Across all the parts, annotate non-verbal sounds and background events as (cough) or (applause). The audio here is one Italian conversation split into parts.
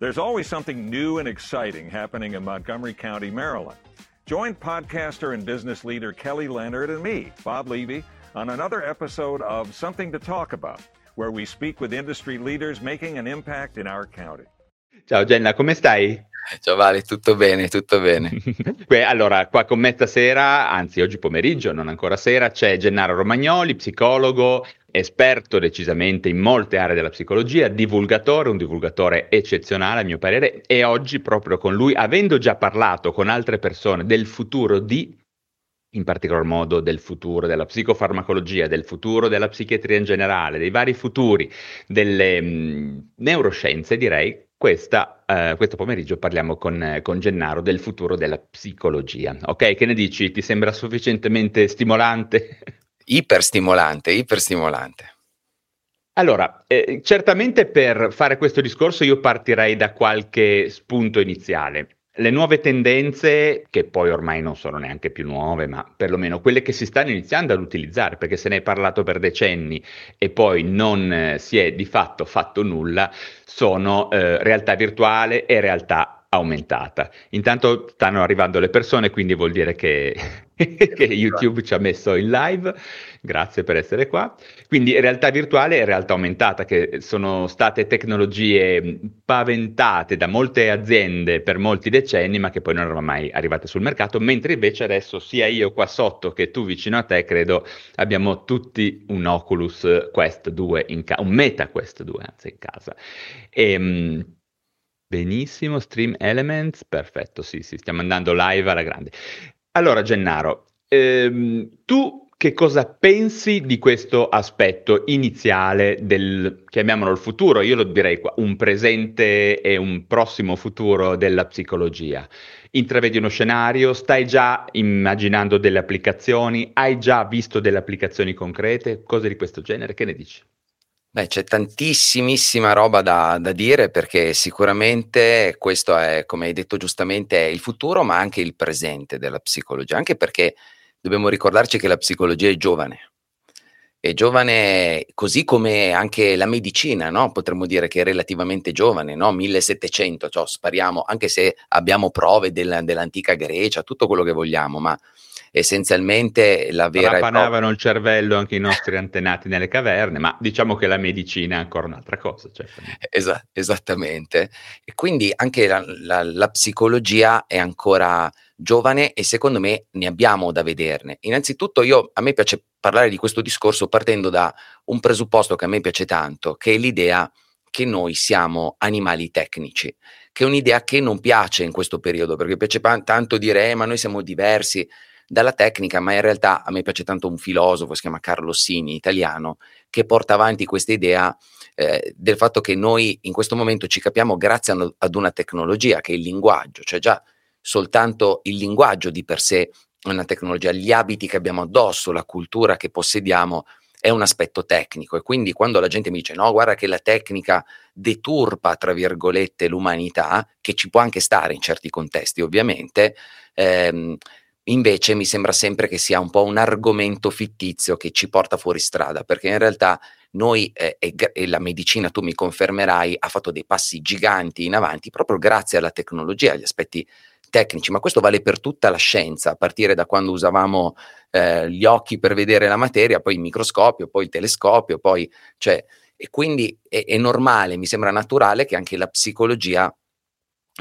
There's always something new and exciting happening in Montgomery County, Maryland. Join podcaster and business leader Kelly Leonard and me, Bob Levy, on another episode of Something to Talk About, where we speak with industry leaders making an impact in our county. Ciao Jenna, come stai? Ciao Vale, tutto bene, tutto bene. (laughs) Beh, allora, qua con me stasera, anzi oggi pomeriggio, non ancora sera, c'è Gennaro Romagnoli, psicologo, esperto decisamente in molte aree della psicologia, divulgatore, un divulgatore eccezionale a mio parere, e oggi proprio con lui, avendo già parlato con altre persone del futuro di in particolar modo del futuro della psicofarmacologia, del futuro della psichiatria in generale, dei vari futuri delle mh, neuroscienze, direi, questa, uh, questo pomeriggio parliamo con, con, Gennaro del futuro della psicologia. Ok, che ne dici? Ti sembra sufficientemente stimolante? (laughs) Iperstimolante, iperstimolante. Allora, eh, certamente per fare questo discorso io partirei da qualche spunto iniziale le nuove tendenze, che poi ormai non sono neanche più nuove, ma perlomeno quelle che si stanno iniziando ad utilizzare, perché se ne è parlato per decenni e poi non eh, si è di fatto fatto nulla, sono eh, realtà virtuale e realtà aumentata. Intanto stanno arrivando le persone, quindi vuol dire che, (laughs) che, YouTube ci ha messo in live. Grazie per essere qua. Quindi realtà virtuale e realtà aumentata, che sono state tecnologie paventate da molte aziende per molti decenni, ma che poi non erano mai arrivate sul mercato, mentre invece adesso sia io qua sotto che tu vicino a te, credo, abbiamo tutti un Oculus Quest 2 in casa, un Meta Quest 2 anzi in casa. E, ehm, Benissimo, Stream Elements, perfetto, sì, sì, stiamo andando live alla grande. Allora, Gennaro, ehm, tu che cosa pensi di questo aspetto iniziale del, chiamiamolo il futuro, io lo direi qua, un presente e un prossimo futuro della psicologia? Intravedi uno scenario, stai già immaginando delle applicazioni, hai già visto delle applicazioni concrete, cose di questo genere, che ne dici? Beh, c'è tantissimissima roba da, da, dire perché sicuramente questo è, come hai detto giustamente, il futuro, ma anche il presente della psicologia, anche perché dobbiamo ricordarci che la psicologia è giovane. È giovane così come anche la medicina, no? potremmo dire che è relativamente giovane, no? 1700, cioè spariamo, anche se abbiamo prove del, dell'antica Grecia, tutto quello che vogliamo, ma essenzialmente la vera... Rapanavano propria... il cervello anche i nostri antenati nelle caverne, ma diciamo che la medicina è ancora un'altra cosa. Esa- esattamente. E quindi anche la, la, la psicologia è ancora giovane e secondo me ne abbiamo da vederne. Innanzitutto io, a me piace parlare di questo discorso partendo da un presupposto che a me piace tanto, che è l'idea che noi siamo animali tecnici, che è un'idea che non piace in questo periodo, perché piace tanto dire eh, ma noi siamo diversi, dalla tecnica, ma in realtà a me piace tanto un filosofo, si chiama Carlo Sini, italiano, che porta avanti questa idea eh, del fatto che noi in questo momento ci capiamo grazie ad una tecnologia che è il linguaggio, cioè già soltanto il linguaggio di per sé è una tecnologia, gli abiti che abbiamo addosso, la cultura che possediamo è un aspetto tecnico e quindi quando la gente mi dice no, guarda che la tecnica deturpa, tra virgolette, l'umanità, che ci può anche stare in certi contesti ovviamente, ehm, Invece mi sembra sempre che sia un po' un argomento fittizio che ci porta fuori strada, perché in realtà noi eh, e, e, la medicina, tu mi confermerai, ha fatto dei passi giganti in avanti proprio grazie alla tecnologia, agli aspetti tecnici, ma questo vale per tutta la scienza, a partire da quando usavamo eh, gli occhi per vedere la materia, poi il microscopio, poi il telescopio, poi, cioè, e quindi è, è normale, mi sembra naturale che anche la psicologia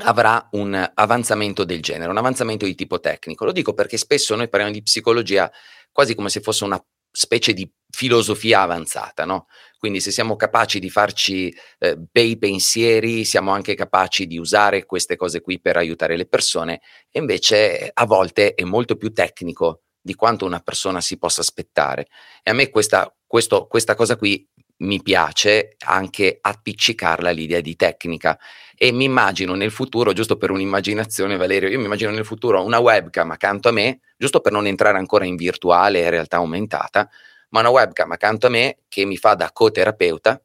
avrà un avanzamento del genere, un avanzamento di tipo tecnico. Lo dico perché spesso noi parliamo di psicologia quasi come se fosse una specie di filosofia avanzata, no? Quindi se siamo capaci di farci eh, bei pensieri, siamo anche capaci di usare queste cose qui per aiutare le persone, invece a volte è molto più tecnico di quanto una persona si possa aspettare. E a me questa, questo, questa cosa qui mi piace anche appiccicarla all'idea di tecnica e mi immagino nel futuro, giusto per un'immaginazione Valerio, io mi immagino nel futuro una webcam accanto a me, giusto per non entrare ancora in virtuale e realtà aumentata, ma una webcam accanto a me che mi fa da coterapeuta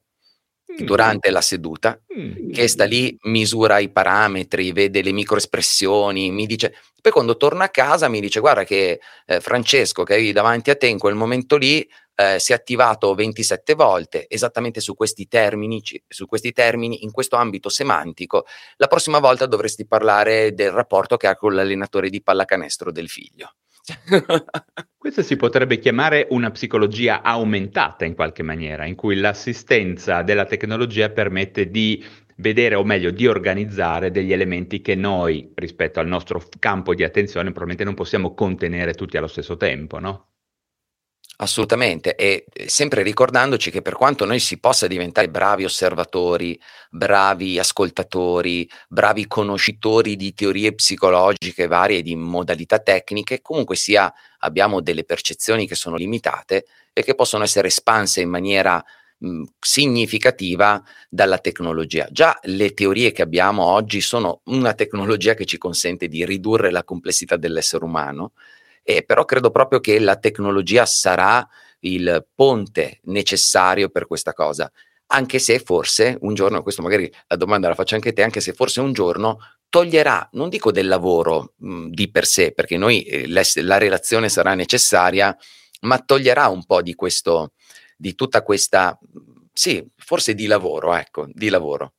mm. durante la seduta, mm. che sta lì, misura i parametri, vede le microespressioni, mi dice, poi quando torna a casa mi dice guarda che eh, Francesco che avevi davanti a te in quel momento lì eh, si è attivato 27 volte, esattamente su questi, termini, su questi termini, in questo ambito semantico, la prossima volta dovresti parlare del rapporto che ha con l'allenatore di pallacanestro del figlio. (laughs) Questa si potrebbe chiamare una psicologia aumentata in qualche maniera, in cui l'assistenza della tecnologia permette di vedere o meglio di organizzare degli elementi che noi rispetto al nostro campo di attenzione probabilmente non possiamo contenere tutti allo stesso tempo, no? Assolutamente, e sempre ricordandoci che per quanto noi si possa diventare bravi osservatori, bravi ascoltatori, bravi conoscitori di teorie psicologiche varie e di modalità tecniche, comunque sia abbiamo delle percezioni che sono limitate e che possono essere espanse in maniera mh, significativa dalla tecnologia. Già le teorie che abbiamo oggi sono una tecnologia che ci consente di ridurre la complessità dell'essere umano eh, però credo proprio che la tecnologia sarà il ponte necessario per questa cosa. Anche se forse un giorno, questo magari la domanda la faccio anche a te, anche se forse un giorno toglierà, non dico del lavoro mh, di per sé, perché noi eh, la relazione sarà necessaria, ma toglierà un po' di questo, di tutta questa, sì, forse di lavoro, ecco, di lavoro.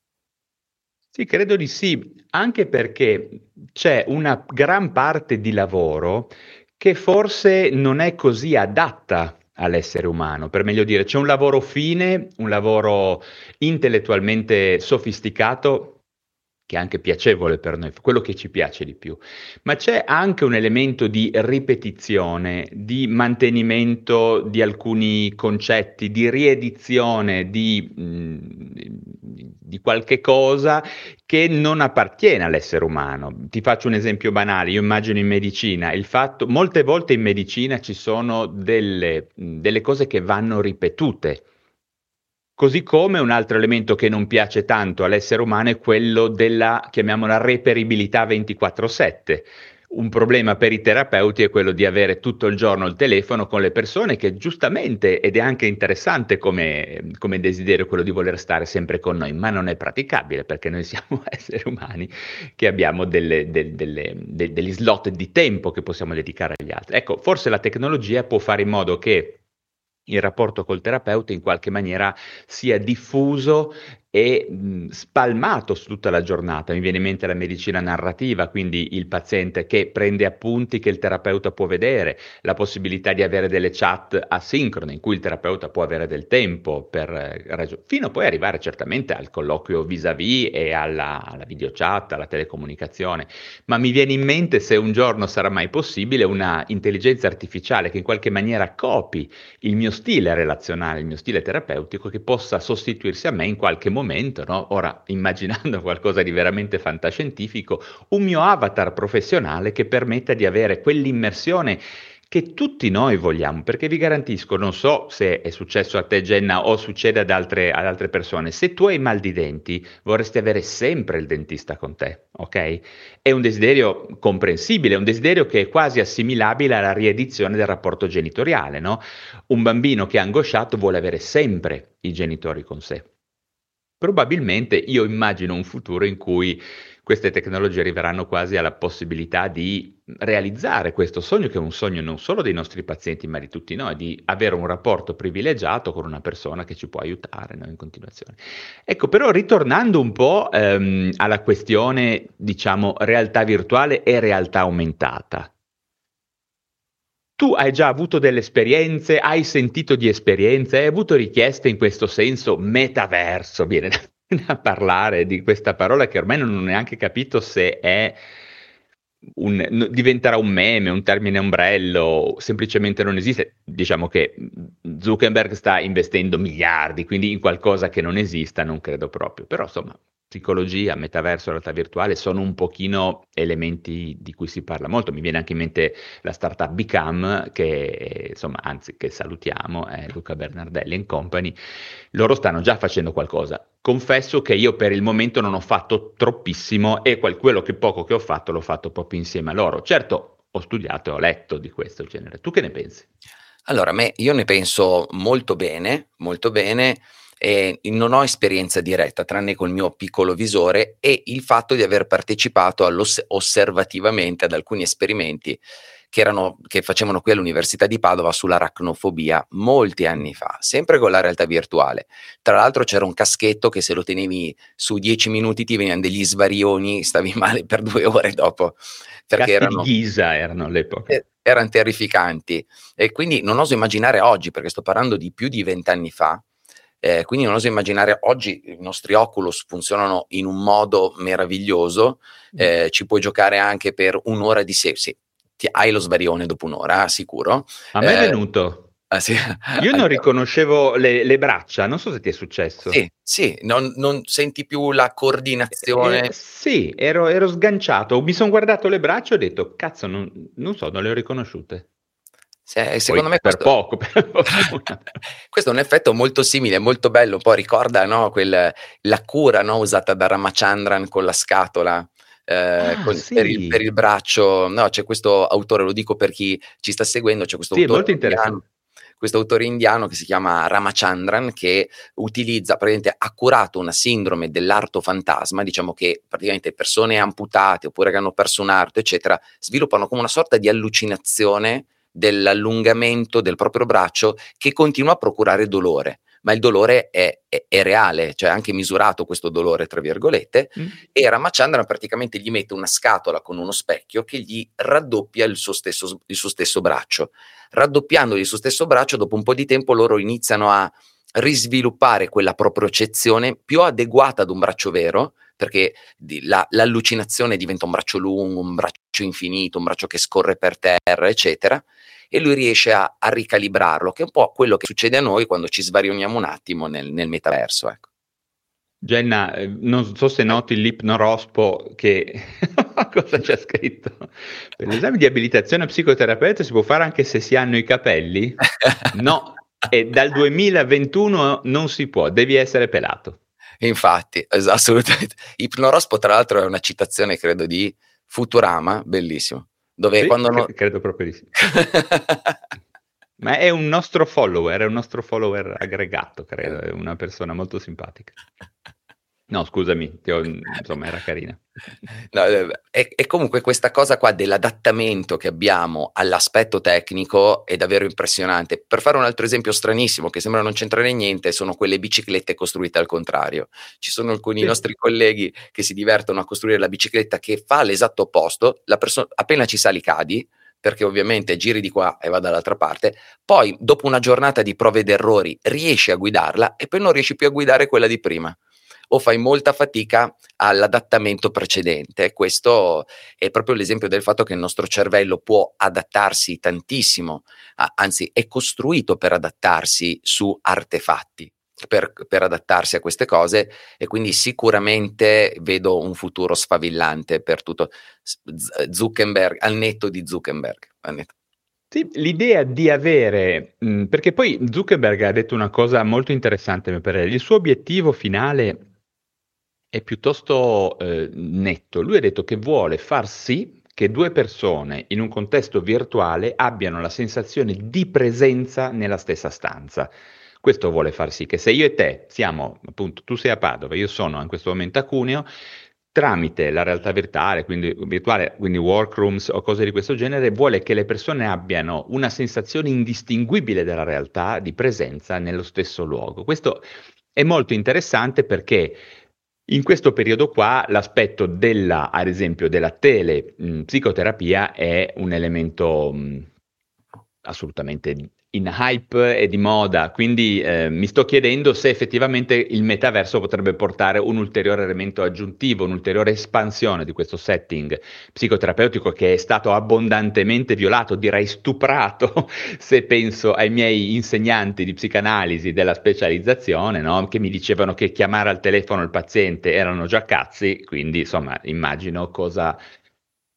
Sì, credo di sì, anche perché c'è una gran parte di lavoro che forse non è così adatta all'essere umano, per meglio dire, c'è un lavoro fine, un lavoro intellettualmente sofisticato che è anche piacevole per noi, quello che ci piace di più, ma c'è anche un elemento di ripetizione, di mantenimento di alcuni concetti, di riedizione di, mm, di qualche cosa che non appartiene all'essere umano. Ti faccio un esempio banale, io immagino in medicina, il fatto, molte volte in medicina ci sono delle, delle cose che vanno ripetute Così come un altro elemento che non piace tanto all'essere umano è quello della, chiamiamola, reperibilità 24/7. Un problema per i terapeuti è quello di avere tutto il giorno il telefono con le persone che giustamente, ed è anche interessante come, come desiderio quello di voler stare sempre con noi, ma non è praticabile perché noi siamo (laughs) esseri umani che abbiamo delle, delle, delle, degli slot di tempo che possiamo dedicare agli altri. Ecco, forse la tecnologia può fare in modo che il rapporto col terapeuta in qualche maniera sia diffuso e mh, spalmato su tutta la giornata. Mi viene in mente la medicina narrativa, quindi il paziente che prende appunti che il terapeuta può vedere, la possibilità di avere delle chat asincrone in cui il terapeuta può avere del tempo per eh, ragionare, fino a poi arrivare certamente al colloquio vis-à-vis e alla, alla videochat, alla telecomunicazione. Ma mi viene in mente se un giorno sarà mai possibile una intelligenza artificiale che in qualche maniera copi il mio stile relazionale, il mio stile terapeutico, che possa sostituirsi a me in qualche momento momento, no? ora immaginando qualcosa di veramente fantascientifico, un mio avatar professionale che permetta di avere quell'immersione che tutti noi vogliamo, perché vi garantisco, non so se è successo a te Jenna o succede ad altre, ad altre, persone, se tu hai mal di denti vorresti avere sempre il dentista con te, ok? È un desiderio comprensibile, è un desiderio che è quasi assimilabile alla riedizione del rapporto genitoriale, no? Un bambino che è angosciato vuole avere sempre i genitori con sé. Probabilmente io immagino un futuro in cui queste tecnologie arriveranno quasi alla possibilità di realizzare questo sogno, che è un sogno non solo dei nostri pazienti, ma di tutti noi, di avere un rapporto privilegiato con una persona che ci può aiutare no, in continuazione. Ecco, però ritornando un po' ehm, alla questione, diciamo, realtà virtuale e realtà aumentata. Tu hai già avuto delle esperienze, hai sentito di esperienze, hai avuto richieste in questo senso? Metaverso, viene da (laughs) parlare di questa parola che ormai non ho neanche capito se è un, diventerà un meme, un termine ombrello, semplicemente non esiste. Diciamo che Zuckerberg sta investendo miliardi, quindi in qualcosa che non esista non credo proprio, però insomma psicologia, metaverso, realtà virtuale sono un pochino elementi di cui si parla molto. Mi viene anche in mente la startup Become, che insomma, anzi, che salutiamo, è Luca Bernardelli and Company. Loro stanno già facendo qualcosa. Confesso che io per il momento non ho fatto troppissimo e quel, quello che poco che ho fatto l'ho fatto proprio insieme a loro. Certo, ho studiato e ho letto di questo genere. Tu che ne pensi? Allora, me, io ne penso molto bene, molto bene eh, non ho esperienza diretta, tranne col mio piccolo visore e il fatto di aver partecipato osservativamente ad alcuni esperimenti che, erano, che facevano qui all'Università di Padova sull'aracnofobia molti anni fa, sempre con la realtà virtuale. Tra l'altro c'era un caschetto che se lo tenevi su dieci minuti ti venivano degli svarioni, stavi (laughs) male per due ore dopo. Perché erano, di Ghisa erano all'epoca. Eh, erano terrificanti. E quindi non oso immaginare oggi, perché sto parlando di più di vent'anni fa, eh, quindi non oso immaginare oggi i nostri Oculus funzionano in un modo meraviglioso, mm. eh, ci puoi giocare anche per un'ora di sé, sì, ti, hai lo svarione dopo un'ora, sicuro. A me è eh, venuto. Ah, sì. Io non (laughs) riconoscevo le, le, braccia, non so se ti è successo. Sì, sì, non, non senti più la coordinazione. Eh, sì, ero, ero, sganciato, mi sono guardato le braccia e ho detto, cazzo, non, non so, non le ho riconosciute. Se, secondo Poi me per questo, poco. (laughs) Per (laughs) questo è un effetto molto simile, molto bello, un po' ricorda no, quel, la cura no, usata da Ramachandran con la scatola. Eh, ah, con, sì. per, il, per, il, braccio, no, c'è questo autore, lo dico per chi ci sta seguendo, c'è questo sì, autore molto interessante questo autore indiano che si chiama Ramachandran che utilizza, praticamente ha curato una sindrome dell'arto fantasma, diciamo che praticamente persone amputate oppure che hanno perso un arto, eccetera, sviluppano come una sorta di allucinazione dell'allungamento del proprio braccio che continua a procurare dolore ma il dolore è, è, è, reale, cioè anche misurato questo dolore, tra virgolette, mm. e Ramachandran praticamente gli mette una scatola con uno specchio che gli raddoppia il suo stesso, il suo stesso braccio. Raddoppiandogli il suo stesso braccio, dopo un po' di tempo loro iniziano a risviluppare quella propriocezione più adeguata ad un braccio vero, perché la, l'allucinazione diventa un braccio lungo, un braccio infinito, un braccio che scorre per terra, eccetera, e lui riesce a, a ricalibrarlo, che è un po' quello che succede a noi quando ci svarioniamo un attimo nel, nel metaverso. Ecco. Jenna, eh, non so se noti l'ipnorospo che (laughs) cosa c'è scritto. Per l'esame di abilitazione a psicoterapeuta si può fare anche se si hanno i capelli? (laughs) No, e dal 2021 non si può, devi essere pelato. Infatti, assolutamente. Ipnorospo, tra l'altro, è una citazione, credo, di Futurama, bellissimo. Dove sì, quando no... (laughs) credo proprio di sì. Ma è un nostro follower, è un nostro follower aggregato, credo, è una persona molto simpatica. No, scusami, ho, insomma, era carina. No, e, eh, e, comunque questa cosa qua dell'adattamento che abbiamo all'aspetto tecnico è davvero impressionante. Per fare un altro esempio stranissimo, che sembra non c'entrare niente, sono quelle biciclette costruite al contrario. Ci sono alcuni sì. nostri colleghi che si divertono a costruire la bicicletta che fa l'esatto opposto, la perso- appena ci sali cadi, perché ovviamente giri di qua e va dall'altra parte, poi dopo una giornata di prove ed errori riesci a guidarla e poi non riesci più a guidare quella di prima o fai molta fatica all'adattamento precedente. Questo è proprio l'esempio del fatto che il nostro cervello può adattarsi tantissimo, anzi è costruito per adattarsi su artefatti. Per, per, adattarsi a queste cose e quindi sicuramente vedo un futuro sfavillante per tutto Zuckerberg al netto di Zuckerberg. Netto. Sì, l'idea di avere, perché poi Zuckerberg ha detto una cosa molto interessante, il suo obiettivo finale è piuttosto eh, netto. Lui ha detto che vuole far sì che due persone in un contesto virtuale abbiano la sensazione di presenza nella stessa stanza. Questo vuole far sì che se io e te siamo, appunto, tu sei a Padova, io sono in questo momento a Cuneo, tramite la realtà virtuale, quindi, virtuale, quindi workrooms o cose di questo genere, vuole che le persone abbiano una sensazione indistinguibile della realtà di presenza nello stesso luogo. Questo è molto interessante perché in questo periodo qua l'aspetto della, ad esempio, della telepsicoterapia è un elemento mh, assolutamente in hype e di moda, quindi eh, mi sto chiedendo se effettivamente il metaverso potrebbe portare un ulteriore elemento aggiuntivo, un'ulteriore espansione di questo setting psicoterapeutico che è stato abbondantemente violato, direi stuprato, (laughs) se penso ai miei insegnanti di psicanalisi della specializzazione, no? che mi dicevano che chiamare al telefono il paziente erano già cazzi, quindi insomma immagino cosa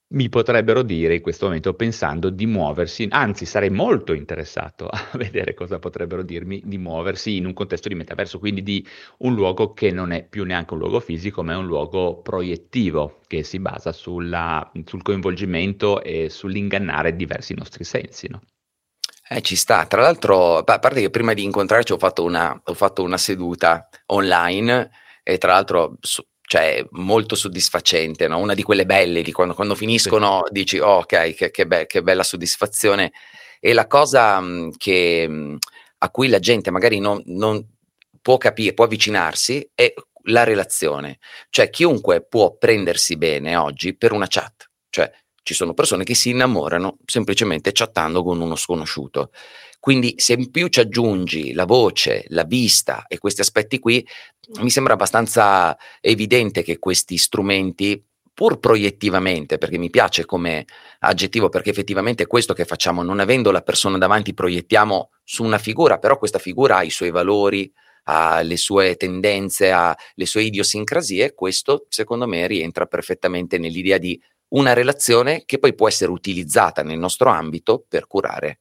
mi potrebbero dire in questo momento pensando di muoversi, anzi sarei molto interessato (laughs) a vedere cosa potrebbero dirmi di muoversi in un contesto di metaverso, quindi di un luogo che non è più neanche un luogo fisico, ma è un luogo proiettivo che si basa sulla, sul coinvolgimento e sull'ingannare diversi nostri sensi. No? Eh, ci sta. Tra l'altro, a parte che prima di incontrarci ho fatto una, ho fatto una seduta online e tra l'altro su, cioè molto soddisfacente, no? una di quelle belle, di quando, quando finiscono sì. dici oh, ok, che, che, be- che, bella soddisfazione. E la cosa mh, che, mh, a cui la gente magari non, non può capire, può avvicinarsi è la relazione. Cioè chiunque può prendersi bene oggi per una chat, cioè ci sono persone che si innamorano semplicemente chattando con uno sconosciuto. Quindi se in più ci aggiungi la voce, la vista e questi aspetti qui, mi sembra abbastanza evidente che questi strumenti pur proiettivamente, perché mi piace come aggettivo, perché effettivamente è questo che facciamo, non avendo la persona davanti, proiettiamo su una figura, però questa figura ha i suoi valori, ha le sue tendenze, ha le sue idiosincrasie, questo secondo me rientra perfettamente nell'idea di una relazione che poi può essere utilizzata nel nostro ambito per curare.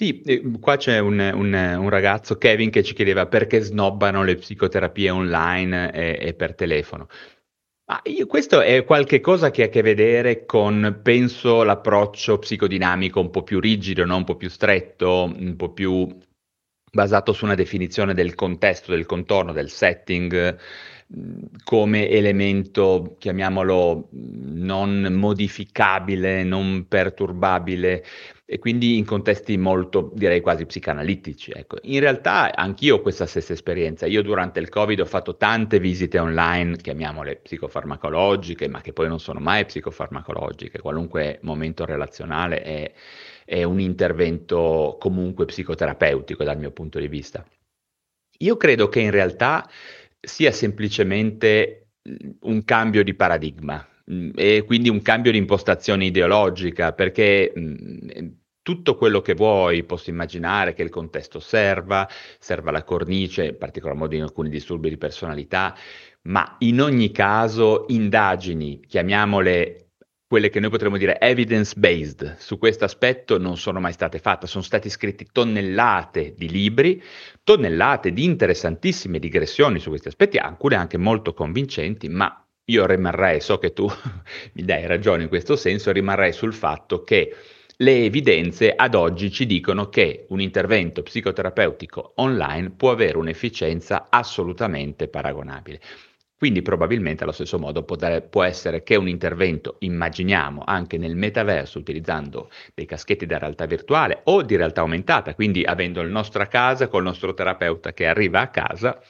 Sì, qua c'è un, un, un, ragazzo, Kevin, che ci chiedeva perché snobbano le psicoterapie online e, e per telefono. Ma io, questo è qualcosa che ha a che vedere con, penso, l'approccio psicodinamico un po' più rigido, no? un po' più stretto, un po' più basato su una definizione del contesto, del contorno, del setting come elemento, chiamiamolo non modificabile, non perturbabile e quindi in contesti molto, direi quasi psicanalitici. Ecco. In realtà anch'io ho questa stessa esperienza. Io durante il Covid ho fatto tante visite online, chiamiamole psicofarmacologiche, ma che poi non sono mai psicofarmacologiche. Qualunque momento relazionale è, è un intervento comunque psicoterapeutico dal mio punto di vista. Io credo che in realtà sia semplicemente un cambio di paradigma e quindi un cambio di impostazione ideologica, perché mh, tutto quello che vuoi, posso immaginare che il contesto serva, serva la cornice, in particolar modo in alcuni disturbi di personalità, ma in ogni caso indagini, chiamiamole quelle che noi potremmo dire evidence based su questo aspetto non sono mai state fatte, sono stati scritti tonnellate di libri, tonnellate di interessantissime digressioni su questi aspetti, alcune anche molto convincenti, ma io rimarrei, so che tu (laughs) mi dai ragione in questo senso, rimarrei sul fatto che le evidenze ad oggi ci dicono che un intervento psicoterapeutico online può avere un'efficienza assolutamente paragonabile. Quindi probabilmente allo stesso modo può, essere che un intervento, immaginiamo, anche nel metaverso utilizzando dei caschetti da realtà virtuale o di realtà aumentata, quindi avendo il nostro a casa col nostro terapeuta che arriva a casa,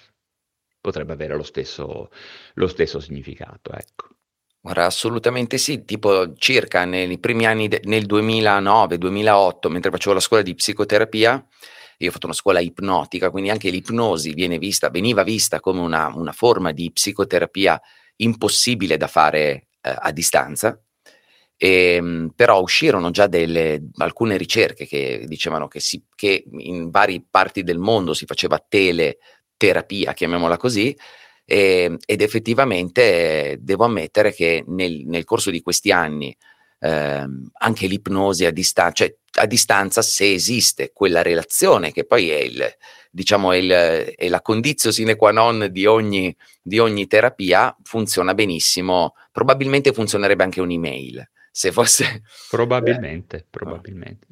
potrebbe avere lo stesso, lo stesso significato. Ecco. Guarda, assolutamente sì, tipo circa nei primi anni, de- nel 2009-2008, mentre facevo la scuola di psicoterapia, io ho fatto una scuola ipnotica, quindi anche l'ipnosi vista, veniva vista come una, una, forma di psicoterapia impossibile da fare eh, a distanza. E, ehm, però uscirono già delle, alcune ricerche che dicevano che, si, che in varie parti del mondo si faceva teleterapia, chiamiamola così, e, ehm, ed effettivamente devo ammettere che nel, nel corso di questi anni eh, anche l'ipnosi a distanza, cioè a distanza se esiste quella relazione che poi è, il, diciamo, è, il, è la condizione sine qua non di ogni, di ogni terapia, funziona benissimo, probabilmente funzionerebbe anche un'email se fosse... Probabilmente, (laughs) probabilmente.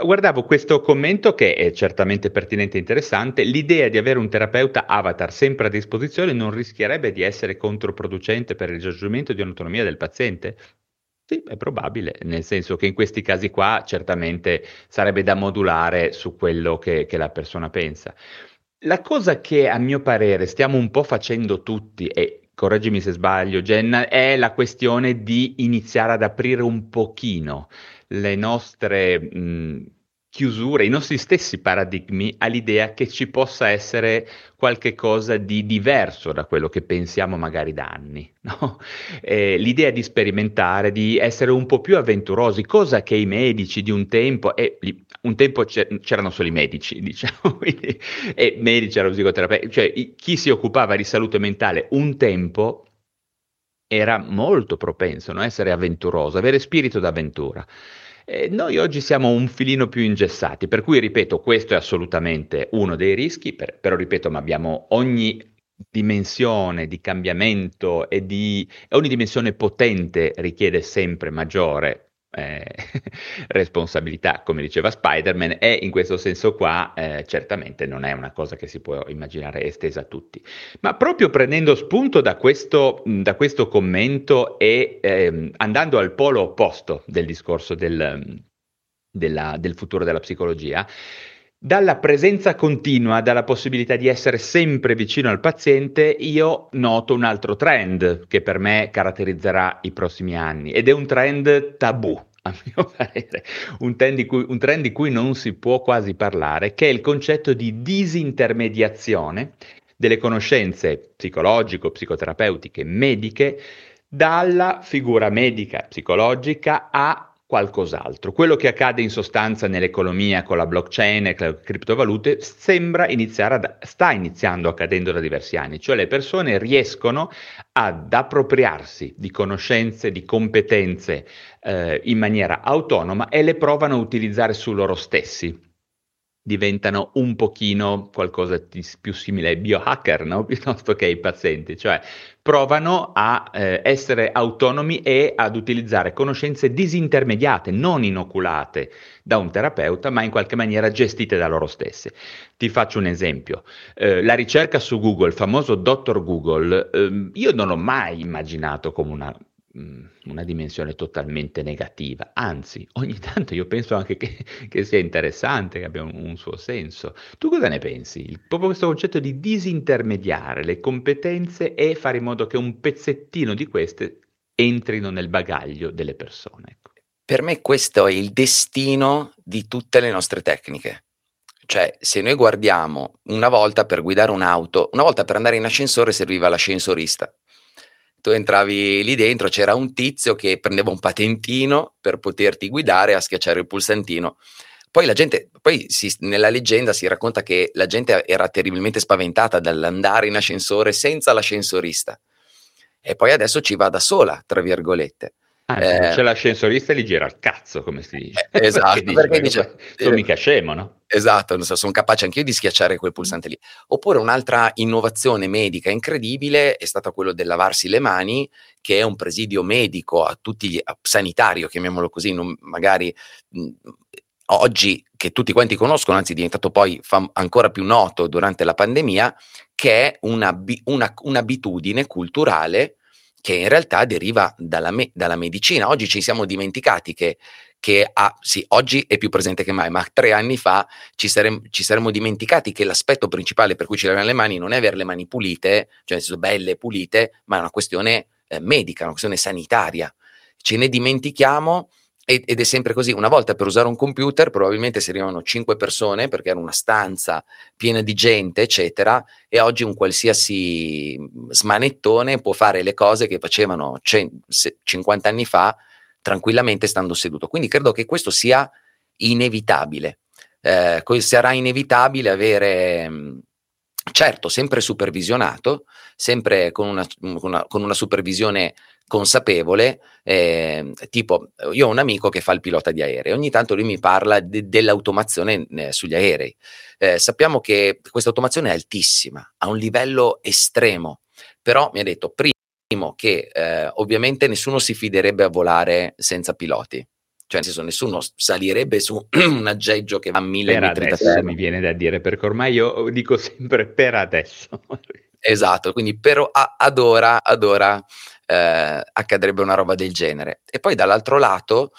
Guardavo questo commento che è certamente pertinente e interessante. L'idea di avere un terapeuta avatar sempre a disposizione non rischierebbe di essere controproducente per il raggiungimento di un'autonomia del paziente? Sì, è probabile, nel senso che in questi casi qua certamente sarebbe da modulare su quello che, che la persona pensa. La cosa che a mio parere stiamo un po' facendo tutti, e correggimi se sbaglio, Jenna, è la questione di iniziare ad aprire un pochino le nostre mh, chiusure, i nostri stessi paradigmi all'idea che ci possa essere qualche cosa di diverso da quello che pensiamo magari da anni. (laughs) No? Eh, l'idea di sperimentare, di essere un po' più avventurosi, cosa che i medici di un tempo, e un tempo c'erano solo i medici, (laughs) diciamo, e medici erano psicoterapeuti, cioè chi si occupava di salute mentale un tempo era molto propenso a no? essere avventuroso, avere spirito d'avventura. Eh, noi oggi siamo un filino più ingessati, per cui ripeto, questo è assolutamente uno dei rischi, per, però ripeto, ma abbiamo ogni dimensione di cambiamento e di ogni dimensione potente richiede sempre maggiore eh, (laughs) responsabilità, come diceva Spider-Man, e in questo senso qua eh, certamente non è una cosa che si può immaginare estesa a tutti. Ma proprio prendendo spunto da questo, da questo commento e ehm, andando al polo opposto del discorso del, della, del futuro della psicologia, dalla presenza continua, dalla possibilità di essere sempre vicino al paziente, io noto un altro trend che per me caratterizzerà i prossimi anni ed è un trend tabù, a mio (laughs) parere, un trend, di cui, un trend di cui non si può quasi parlare, che è il concetto di disintermediazione delle conoscenze psicologico-psicoterapeutiche mediche dalla figura medica psicologica a qualcos'altro. Quello che accade in sostanza nell'economia con la blockchain e le criptovalute sembra iniziare ad, sta iniziando accadendo da diversi anni, cioè le persone riescono ad appropriarsi di conoscenze, di competenze eh, in maniera autonoma e le provano a utilizzare su loro stessi diventano un pochino qualcosa di più simile ai biohacker, no? (laughs) piuttosto che ai pazienti, cioè provano a eh, essere autonomi e ad utilizzare conoscenze disintermediate, non inoculate da un terapeuta, ma in qualche maniera gestite da loro stesse. Ti faccio un esempio. Eh, la ricerca su Google, il famoso dottor Google, eh, io non ho mai immaginato come una una dimensione totalmente negativa, anzi ogni (laughs) tanto io penso anche che, che sia interessante, che abbia un, un, suo senso. Tu cosa ne pensi? Il, proprio questo concetto di disintermediare le competenze e fare in modo che un pezzettino di queste entrino nel bagaglio delle persone. Ecco. Per me questo è il destino di tutte le nostre tecniche. Cioè, se noi guardiamo una volta per guidare un'auto, una volta per andare in ascensore serviva l'ascensorista tu entravi lì dentro, c'era un tizio che prendeva un patentino per poterti guidare a schiacciare il pulsantino. Poi la gente, poi si, nella leggenda si racconta che la gente era terribilmente spaventata dall'andare in ascensore senza l'ascensorista. E poi adesso ci va da sola, tra virgolette. Ah, eh, c'è l'ascensorista e gli gira il cazzo, come si dice. Eh, (laughs) esatto, perché, perché dice, sono eh, mica scemo, no? Esatto, so, sono capace anch'io di schiacciare quel pulsante lì. Oppure un'altra innovazione medica incredibile è stata quello del lavarsi le mani, che è un presidio medico a tutti gli a, sanitario, chiamiamolo così, non, magari mh, oggi che tutti quanti conoscono, anzi è diventato poi fam- ancora più noto durante la pandemia, che è una, un'abitudine culturale che in realtà deriva dalla, me- dalla medicina. Oggi ci siamo dimenticati che, che ha, sì, oggi è più presente che mai, ma tre anni fa ci, sarem- ci saremmo dimenticati che l'aspetto principale per cui ci laviamo le mani non è avere le mani pulite, cioè belle, pulite, ma è una questione eh, medica, una questione sanitaria. Ce ne dimentichiamo ed è sempre così, una volta per usare un computer probabilmente servivano 5 persone perché era una stanza piena di gente, eccetera, e oggi un qualsiasi smanettone può fare le cose che facevano 50 anni fa tranquillamente stando seduto. Quindi credo che questo sia inevitabile. Eh, sarà inevitabile avere, certo, sempre supervisionato, sempre con una, con una, con una supervisione consapevole, eh, tipo io ho un amico che fa il pilota di aerei, ogni tanto lui mi parla de- dell'automazione eh, sugli aerei. Eh, sappiamo che questa automazione è altissima, a un livello estremo, però mi ha detto primo che eh, ovviamente nessuno si fiderebbe a volare senza piloti. Cioè, nel senso, nessuno salirebbe su (clears throat) un aggeggio che va a 1000 Per adesso mi viene da dire, perché ormai io dico sempre per adesso. Esatto, quindi per, ad ora, ad ora eh, accadrebbe una roba del genere. E poi dall'altro lato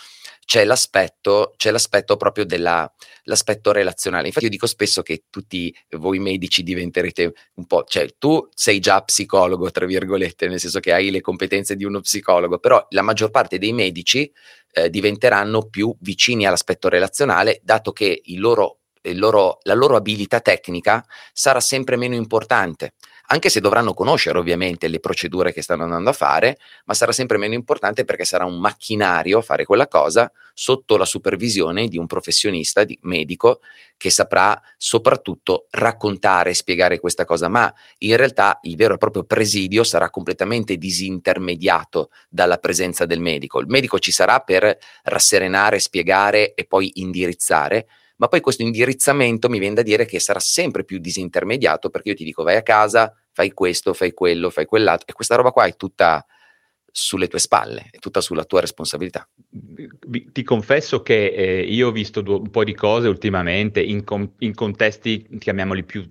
c'è l'aspetto, c'è l'aspetto proprio dell'aspetto relazionale. Infatti io dico spesso che tutti voi medici diventerete un po', cioè tu sei già psicologo, tra virgolette, nel senso che hai le competenze di uno psicologo, però la maggior parte dei medici eh, diventeranno più vicini all'aspetto relazionale, dato che il loro, loro, la loro abilità tecnica sarà sempre meno importante anche se dovranno conoscere ovviamente le procedure che stanno andando a fare, ma sarà sempre meno importante perché sarà un macchinario fare quella cosa sotto la supervisione di un professionista di medico che saprà soprattutto raccontare e spiegare questa cosa, ma in realtà il vero e proprio presidio sarà completamente disintermediato dalla presenza del medico. Il medico ci sarà per rasserenare, spiegare e poi indirizzare, ma poi questo indirizzamento mi viene da dire che sarà sempre più disintermediato perché io ti dico vai a casa, fai questo, fai quello, fai quell'altro e questa roba qua è tutta sulle tue spalle, è tutta sulla tua responsabilità. Ti confesso che eh, io ho visto due, un po' di cose ultimamente in, com- in contesti, chiamiamoli più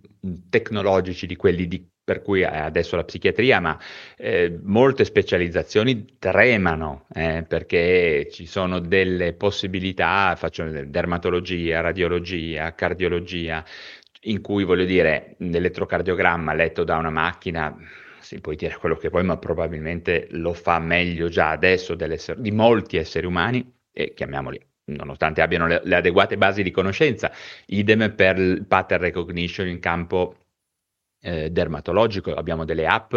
tecnologici di quelli di per cui adesso la psichiatria, ma eh, molte specializzazioni tremano eh, perché ci sono delle possibilità, faccio dermatologia, radiologia, cardiologia, in cui voglio dire, l'elettrocardiogramma letto da una macchina, si può dire quello che vuoi, ma probabilmente lo fa meglio già adesso di molti esseri umani, e chiamiamoli nonostante abbiano le, le adeguate basi di conoscenza, idem per il pattern recognition in campo eh, dermatologico, abbiamo delle app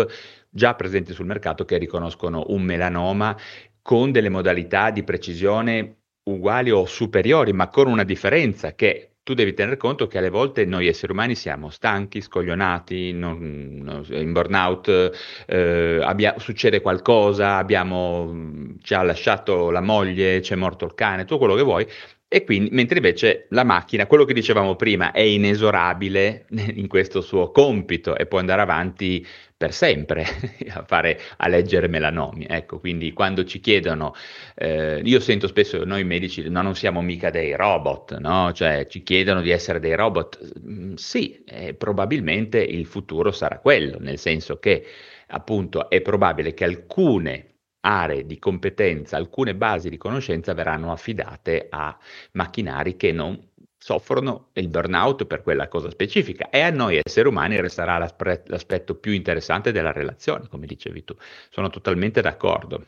già presenti sul mercato che riconoscono un melanoma con delle modalità di precisione uguali o superiori, ma con una differenza che tu devi tener conto che alle volte noi esseri umani siamo stanchi, scoglionati, non, non, in burnout, eh, abbia, succede qualcosa, abbiamo, ci ha lasciato la moglie, c'è morto il cane, tutto quello che vuoi, e quindi, mentre invece la macchina, quello che dicevamo prima, è inesorabile (laughs) in questo suo compito e può andare avanti per sempre (laughs) a, fare, a leggere melanomi. Ecco, quindi quando ci chiedono, eh, io sento spesso noi medici, no, non siamo mica dei robot, no? Cioè ci chiedono di essere dei robot. Mm, sì, eh, probabilmente il futuro sarà quello, nel senso che appunto è probabile che alcune aree di competenza, alcune basi di conoscenza verranno affidate a macchinari che non soffrono il burnout per quella cosa specifica e a noi esseri umani resterà l'aspetto più interessante della relazione, come dicevi tu. Sono totalmente d'accordo.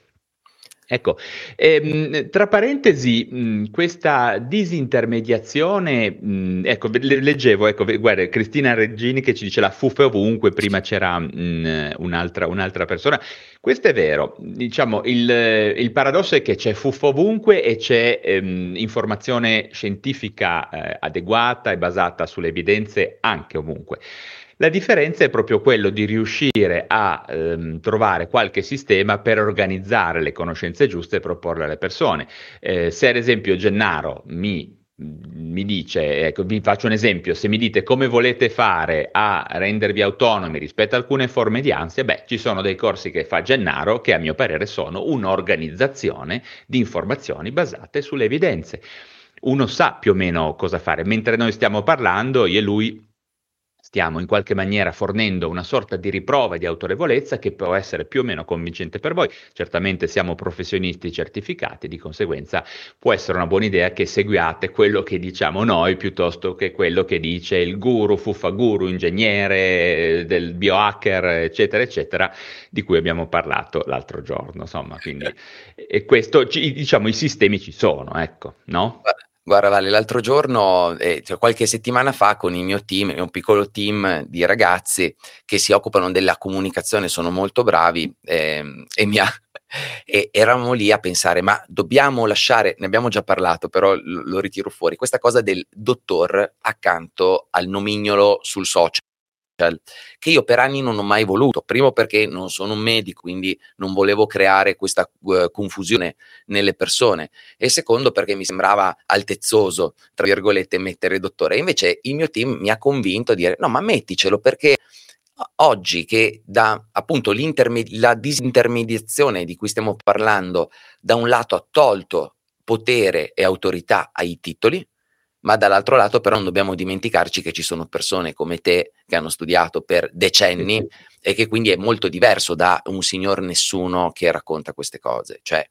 Ecco, ehm, tra parentesi, mh, questa disintermediazione, mh, ecco, leggevo, ecco, guarda, Cristina Reggini che ci dice la fuffa ovunque, prima c'era mh, un'altra, un'altra, persona. Questo è vero, diciamo, il, il, paradosso è che c'è fuffa ovunque e c'è ehm, informazione scientifica eh, adeguata e basata sulle evidenze anche ovunque. La differenza è proprio quello di riuscire a ehm, trovare qualche sistema per organizzare le conoscenze giuste e proporle alle persone. Eh, se ad esempio Gennaro mi mi dice, ecco, vi faccio un esempio, se mi dite come volete fare a rendervi autonomi rispetto a alcune forme di ansia, beh, ci sono dei corsi che fa Gennaro che a mio parere sono un'organizzazione di informazioni basate sulle evidenze. Uno sa più o meno cosa fare, mentre noi stiamo parlando, io e lui stiamo in qualche maniera fornendo una sorta di riprova di autorevolezza che può essere più o meno convincente per voi. Certamente siamo professionisti certificati, di conseguenza può essere una buona idea che seguiate quello che diciamo noi piuttosto che quello che dice il guru, fuffaguru, ingegnere del biohacker, eccetera, eccetera, di cui abbiamo parlato l'altro giorno. Insomma, quindi e questo, diciamo, i sistemi ci sono, ecco, no? Guarda Vale, l'altro giorno, eh, cioè qualche settimana fa, con il mio team, un piccolo team di ragazzi che si occupano della comunicazione, sono molto bravi eh, e, mi ha, (laughs) e eravamo lì a pensare, ma dobbiamo lasciare, ne abbiamo già parlato, però lo, lo ritiro fuori, questa cosa del dottor accanto al nomignolo sul social che io per anni non ho mai voluto. Primo perché non sono un medico, quindi non volevo creare questa uh, confusione nelle persone. E secondo perché mi sembrava altezzoso, tra virgolette, mettere dottore. Invece il mio team mi ha convinto a dire no, ma metticelo perché oggi che da appunto la disintermediazione di cui stiamo parlando da un lato ha tolto potere e autorità ai titoli, ma dall'altro lato però non dobbiamo dimenticarci che ci sono persone come te che hanno studiato per decenni e che quindi è molto diverso da un signor nessuno che racconta queste cose, cioè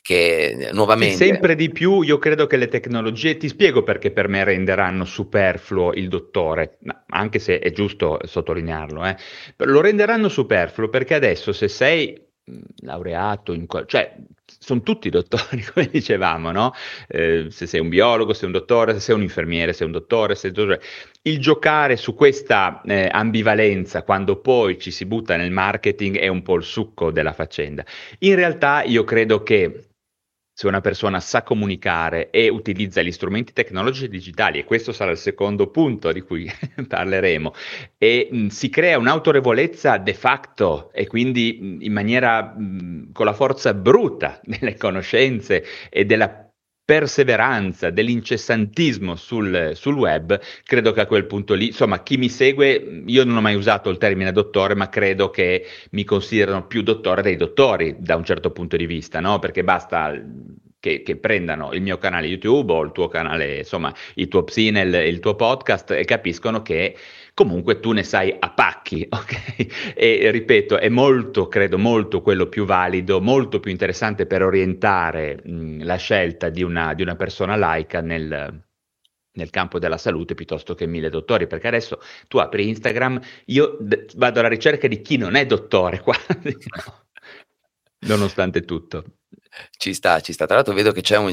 che nuovamente... Sì, sempre di più io credo che le tecnologie, ti spiego perché per me renderanno superfluo il dottore, anche se è giusto sottolinearlo, eh. lo renderanno superfluo perché adesso se sei laureato, in, cioè sono tutti dottori, (laughs) come dicevamo, no? Eh, se sei un biologo, se sei un dottore, se sei un infermiere, se sei un dottore, se sei un dottore. Il giocare su questa eh, ambivalenza quando poi ci si butta nel marketing è un po' il succo della faccenda. In realtà io credo che se una persona sa comunicare e utilizza gli strumenti tecnologici digitali, e questo sarà il secondo punto di cui (laughs) parleremo, e mh, si crea un'autorevolezza de facto e quindi mh, in maniera mh, con la forza bruta delle conoscenze e della perseveranza, dell'incessantismo sul, sul, web, credo che a quel punto lì, insomma, chi mi segue, io non ho mai usato il termine dottore, ma credo che mi considerano più dottore dei dottori da un certo punto di vista, no? Perché basta che, che, prendano il mio canale YouTube o il tuo canale, insomma, il tuo Psinel, il tuo podcast e capiscono che comunque tu ne sai a pacchi, (laughs) ok? E ripeto, è molto, credo, molto quello più valido, molto più interessante per orientare mh, la scelta di una, di una persona laica nel, nel campo della salute piuttosto che mille dottori, perché adesso tu apri Instagram, io d- vado alla ricerca di chi non è dottore (laughs) quasi, no? (laughs) nonostante tutto. Ci sta, ci sta. Tra l'altro vedo che c'è un...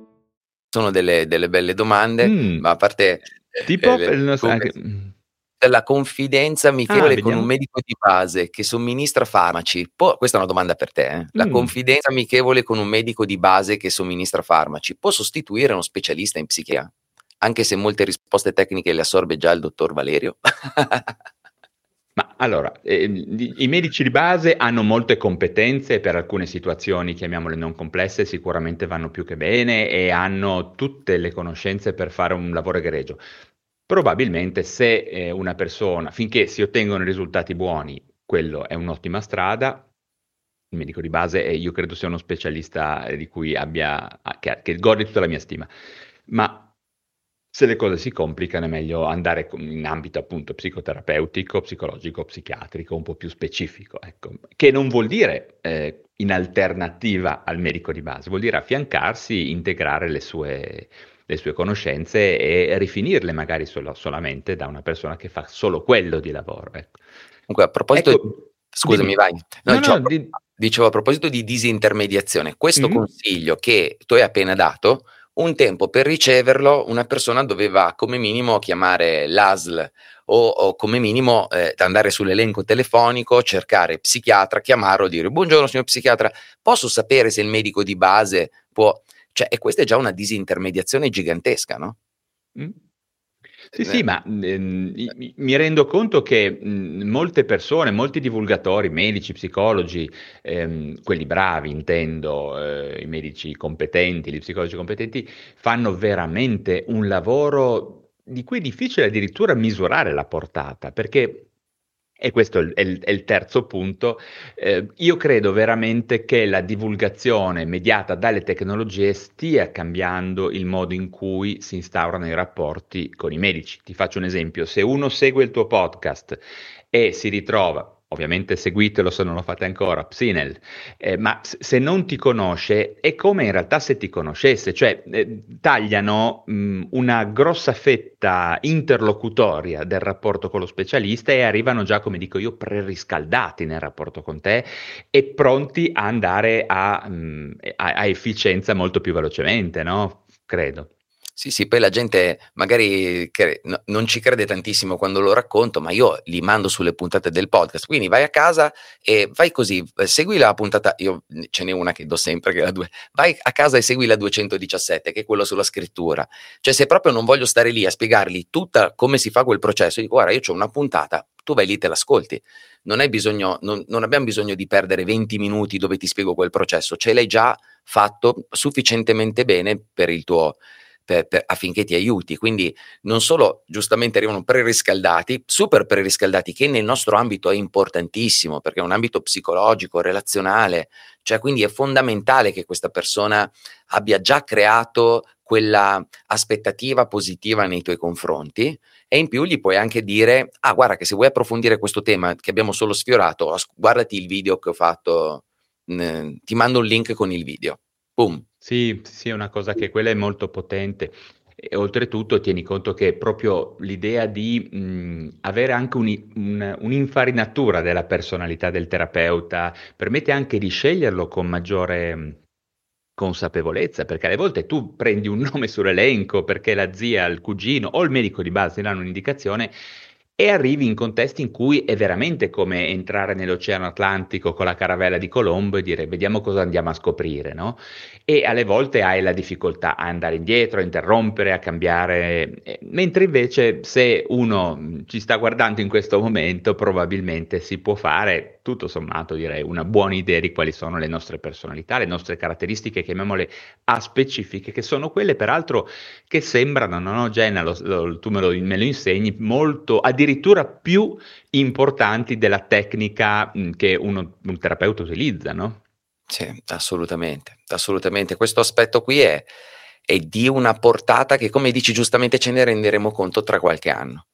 Sono delle, delle belle domande, mm. ma a parte... Tipo eh, il nostro... Come, la confidenza amichevole ah, con un medico di base che somministra farmaci. Può, questa è una domanda per te. Eh? La mm. confidenza amichevole con un medico di base che somministra farmaci può sostituire uno specialista in psichiatria? Anche se molte risposte tecniche le assorbe già il dottor Valerio? (laughs) Ma allora, eh, i medici di base hanno molte competenze per alcune situazioni, chiamiamole non complesse, sicuramente vanno più che bene e hanno tutte le conoscenze per fare un lavoro egregio. Probabilmente se eh, una persona, finché si ottengono risultati buoni, quello è un'ottima strada. Il medico di base, eh, io credo sia uno specialista di cui abbia, che, che gode tutta la mia stima. Ma se le cose si complicano è meglio andare in ambito appunto psicoterapeutico, psicologico, psichiatrico, un po' più specifico, ecco. che non vuol dire eh, in alternativa al medico di base, vuol dire affiancarsi, integrare le sue, le sue conoscenze e rifinirle magari solo, solamente da una persona che fa solo quello di lavoro. Ecco. Comunque a proposito, ecco, scusami dimmi. vai, no, no, dicevo, no, di... dicevo, a proposito di disintermediazione, questo mm-hmm. consiglio che tu hai appena dato un tempo per riceverlo una persona doveva come minimo chiamare l'ASL o, o come minimo eh, andare sull'elenco telefonico, cercare psichiatra, chiamarlo, dire buongiorno signor psichiatra, posso sapere se il medico di base può... Cioè, e questa è già una disintermediazione gigantesca, no? Mm. Sì, sì, ma ehm, mi rendo conto che mh, molte persone, molti divulgatori, medici, psicologi, ehm, quelli bravi intendo, eh, i medici competenti, gli psicologi competenti, fanno veramente un lavoro di cui è difficile addirittura misurare la portata, perché e questo è il, è il terzo punto, eh, io credo veramente che la divulgazione mediata dalle tecnologie stia cambiando il modo in cui si instaurano i rapporti con i medici. Ti faccio un esempio, se uno segue il tuo podcast e si ritrova ovviamente seguitelo se non lo fate ancora, Psinel, eh, ma se non ti conosce è come in realtà se ti conoscesse, cioè eh, tagliano mh, una grossa fetta interlocutoria del rapporto con lo specialista e arrivano già, come dico io, preriscaldati nel rapporto con te e pronti a andare a, mh, a, a efficienza molto più velocemente, no? Credo. Sì, sì, poi la gente magari cre- no, non ci crede tantissimo quando lo racconto, ma io li mando sulle puntate del podcast. Quindi vai a casa e vai così, eh, segui la puntata, io ce n'è una che do sempre, che è la due, vai a casa e segui la 217, che è quello sulla scrittura. Cioè se proprio non voglio stare lì a spiegargli tutta come si fa quel processo, dico guarda, io ho una puntata, tu vai lì e te l'ascolti. Non, bisogno, non, non abbiamo bisogno di perdere 20 minuti dove ti spiego quel processo, ce l'hai già fatto sufficientemente bene per il tuo per, per, affinché ti aiuti. Quindi non solo giustamente arrivano preriscaldati, super preriscaldati, che nel nostro ambito è importantissimo perché è un ambito psicologico, relazionale, cioè quindi è fondamentale che questa persona abbia già creato quella aspettativa positiva nei tuoi confronti e in più gli puoi anche dire ah guarda che se vuoi approfondire questo tema che abbiamo solo sfiorato guardati il video che ho fatto ti mando un link con il video boom sì, sì, è una cosa che quella è molto potente. E oltretutto tieni conto che proprio l'idea di mh, avere anche un, un, un'infarinatura della personalità del terapeuta permette anche di sceglierlo con maggiore consapevolezza, perché alle volte tu prendi un nome sull'elenco perché la zia, il cugino o il medico di base danno un'indicazione e arrivi in contesti in cui è veramente come entrare nell'Oceano Atlantico con la caravella di Colombo e dire vediamo cosa andiamo a scoprire, no? E alle volte hai la difficoltà a andare indietro, a interrompere, a cambiare, eh, mentre invece se uno ci sta guardando in questo momento probabilmente si può fare tutto sommato direi una buona idea di quali sono le nostre personalità, le nostre caratteristiche, chiamiamole a specifiche, che sono quelle peraltro che sembrano, no, Jenna, lo, lo, tu me lo, me lo, insegni, molto, addirittura più importanti della tecnica mh, che uno, un terapeuta utilizza, no? Sì, assolutamente, assolutamente. Questo aspetto qui è, è di una portata che, come dici giustamente, ce ne renderemo conto tra qualche anno.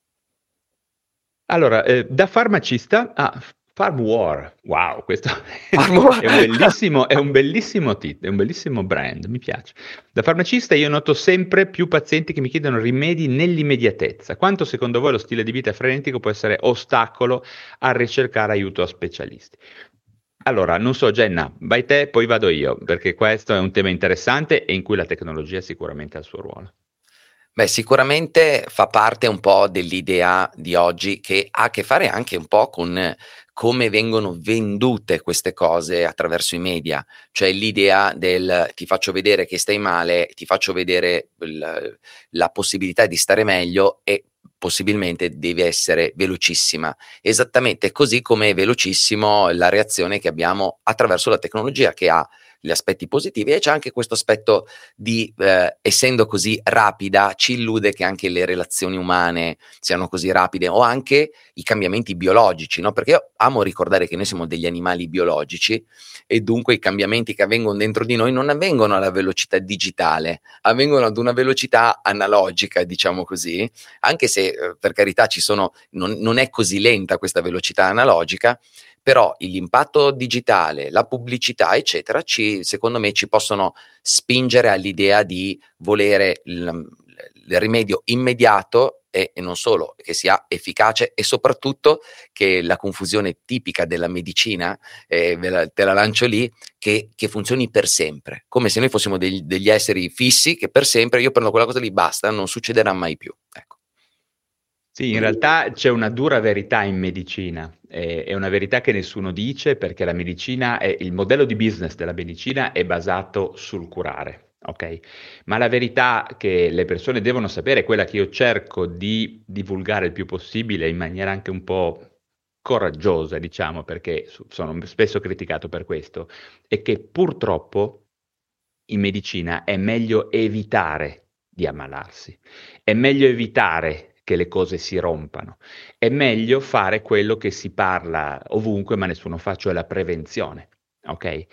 Allora, eh, da farmacista a Farm War, wow, questo (laughs) Farm War. è, un bellissimo, è, un bellissimo tit- è un bellissimo brand, mi piace. Da farmacista io noto sempre più pazienti che mi chiedono rimedi nell'immediatezza. Quanto secondo voi lo stile di vita frenetico può essere ostacolo a ricercare aiuto a specialisti? Allora, non so, Jenna, vai te, poi vado io, perché questo è un tema interessante e in cui la tecnologia sicuramente ha il suo ruolo. Beh, sicuramente fa parte un po' dell'idea di oggi che ha a che fare anche un po' con come vengono vendute queste cose attraverso i media, cioè l'idea del ti faccio vedere che stai male, ti faccio vedere il, la possibilità di stare meglio e possibilmente deve essere velocissima, esattamente così come è velocissimo la reazione che abbiamo attraverso la tecnologia che ha gli aspetti positivi e c'è anche questo aspetto di, eh, essendo così rapida, ci illude che anche le relazioni umane siano così rapide o anche i cambiamenti biologici, no? Perché io amo ricordare che noi siamo degli animali biologici e dunque i cambiamenti che avvengono dentro di noi non avvengono alla velocità digitale, avvengono ad una velocità analogica, diciamo così, anche se eh, per carità ci sono, non, non è così lenta questa velocità analogica, però l'impatto digitale, la pubblicità, eccetera, ci, secondo me ci possono spingere all'idea di volere il, il rimedio immediato e, e, non solo, che sia efficace e soprattutto che la confusione tipica della medicina, eh, la, te la lancio lì, che, che, funzioni per sempre, come se noi fossimo degli, degli esseri fissi che per sempre io prendo quella cosa lì, basta, non succederà mai più. Ecco. Sì, in realtà c'è una dura verità in medicina, è una verità che nessuno dice perché la medicina, è, il modello di business della medicina è basato sul curare, ok? Ma la verità che le persone devono sapere, quella che io cerco di divulgare il più possibile in maniera anche un po' coraggiosa, diciamo, perché sono spesso criticato per questo, è che purtroppo in medicina è meglio evitare di ammalarsi, è meglio evitare che le cose si rompano. È meglio fare quello che si parla ovunque, ma nessuno fa, cioè la prevenzione. ok?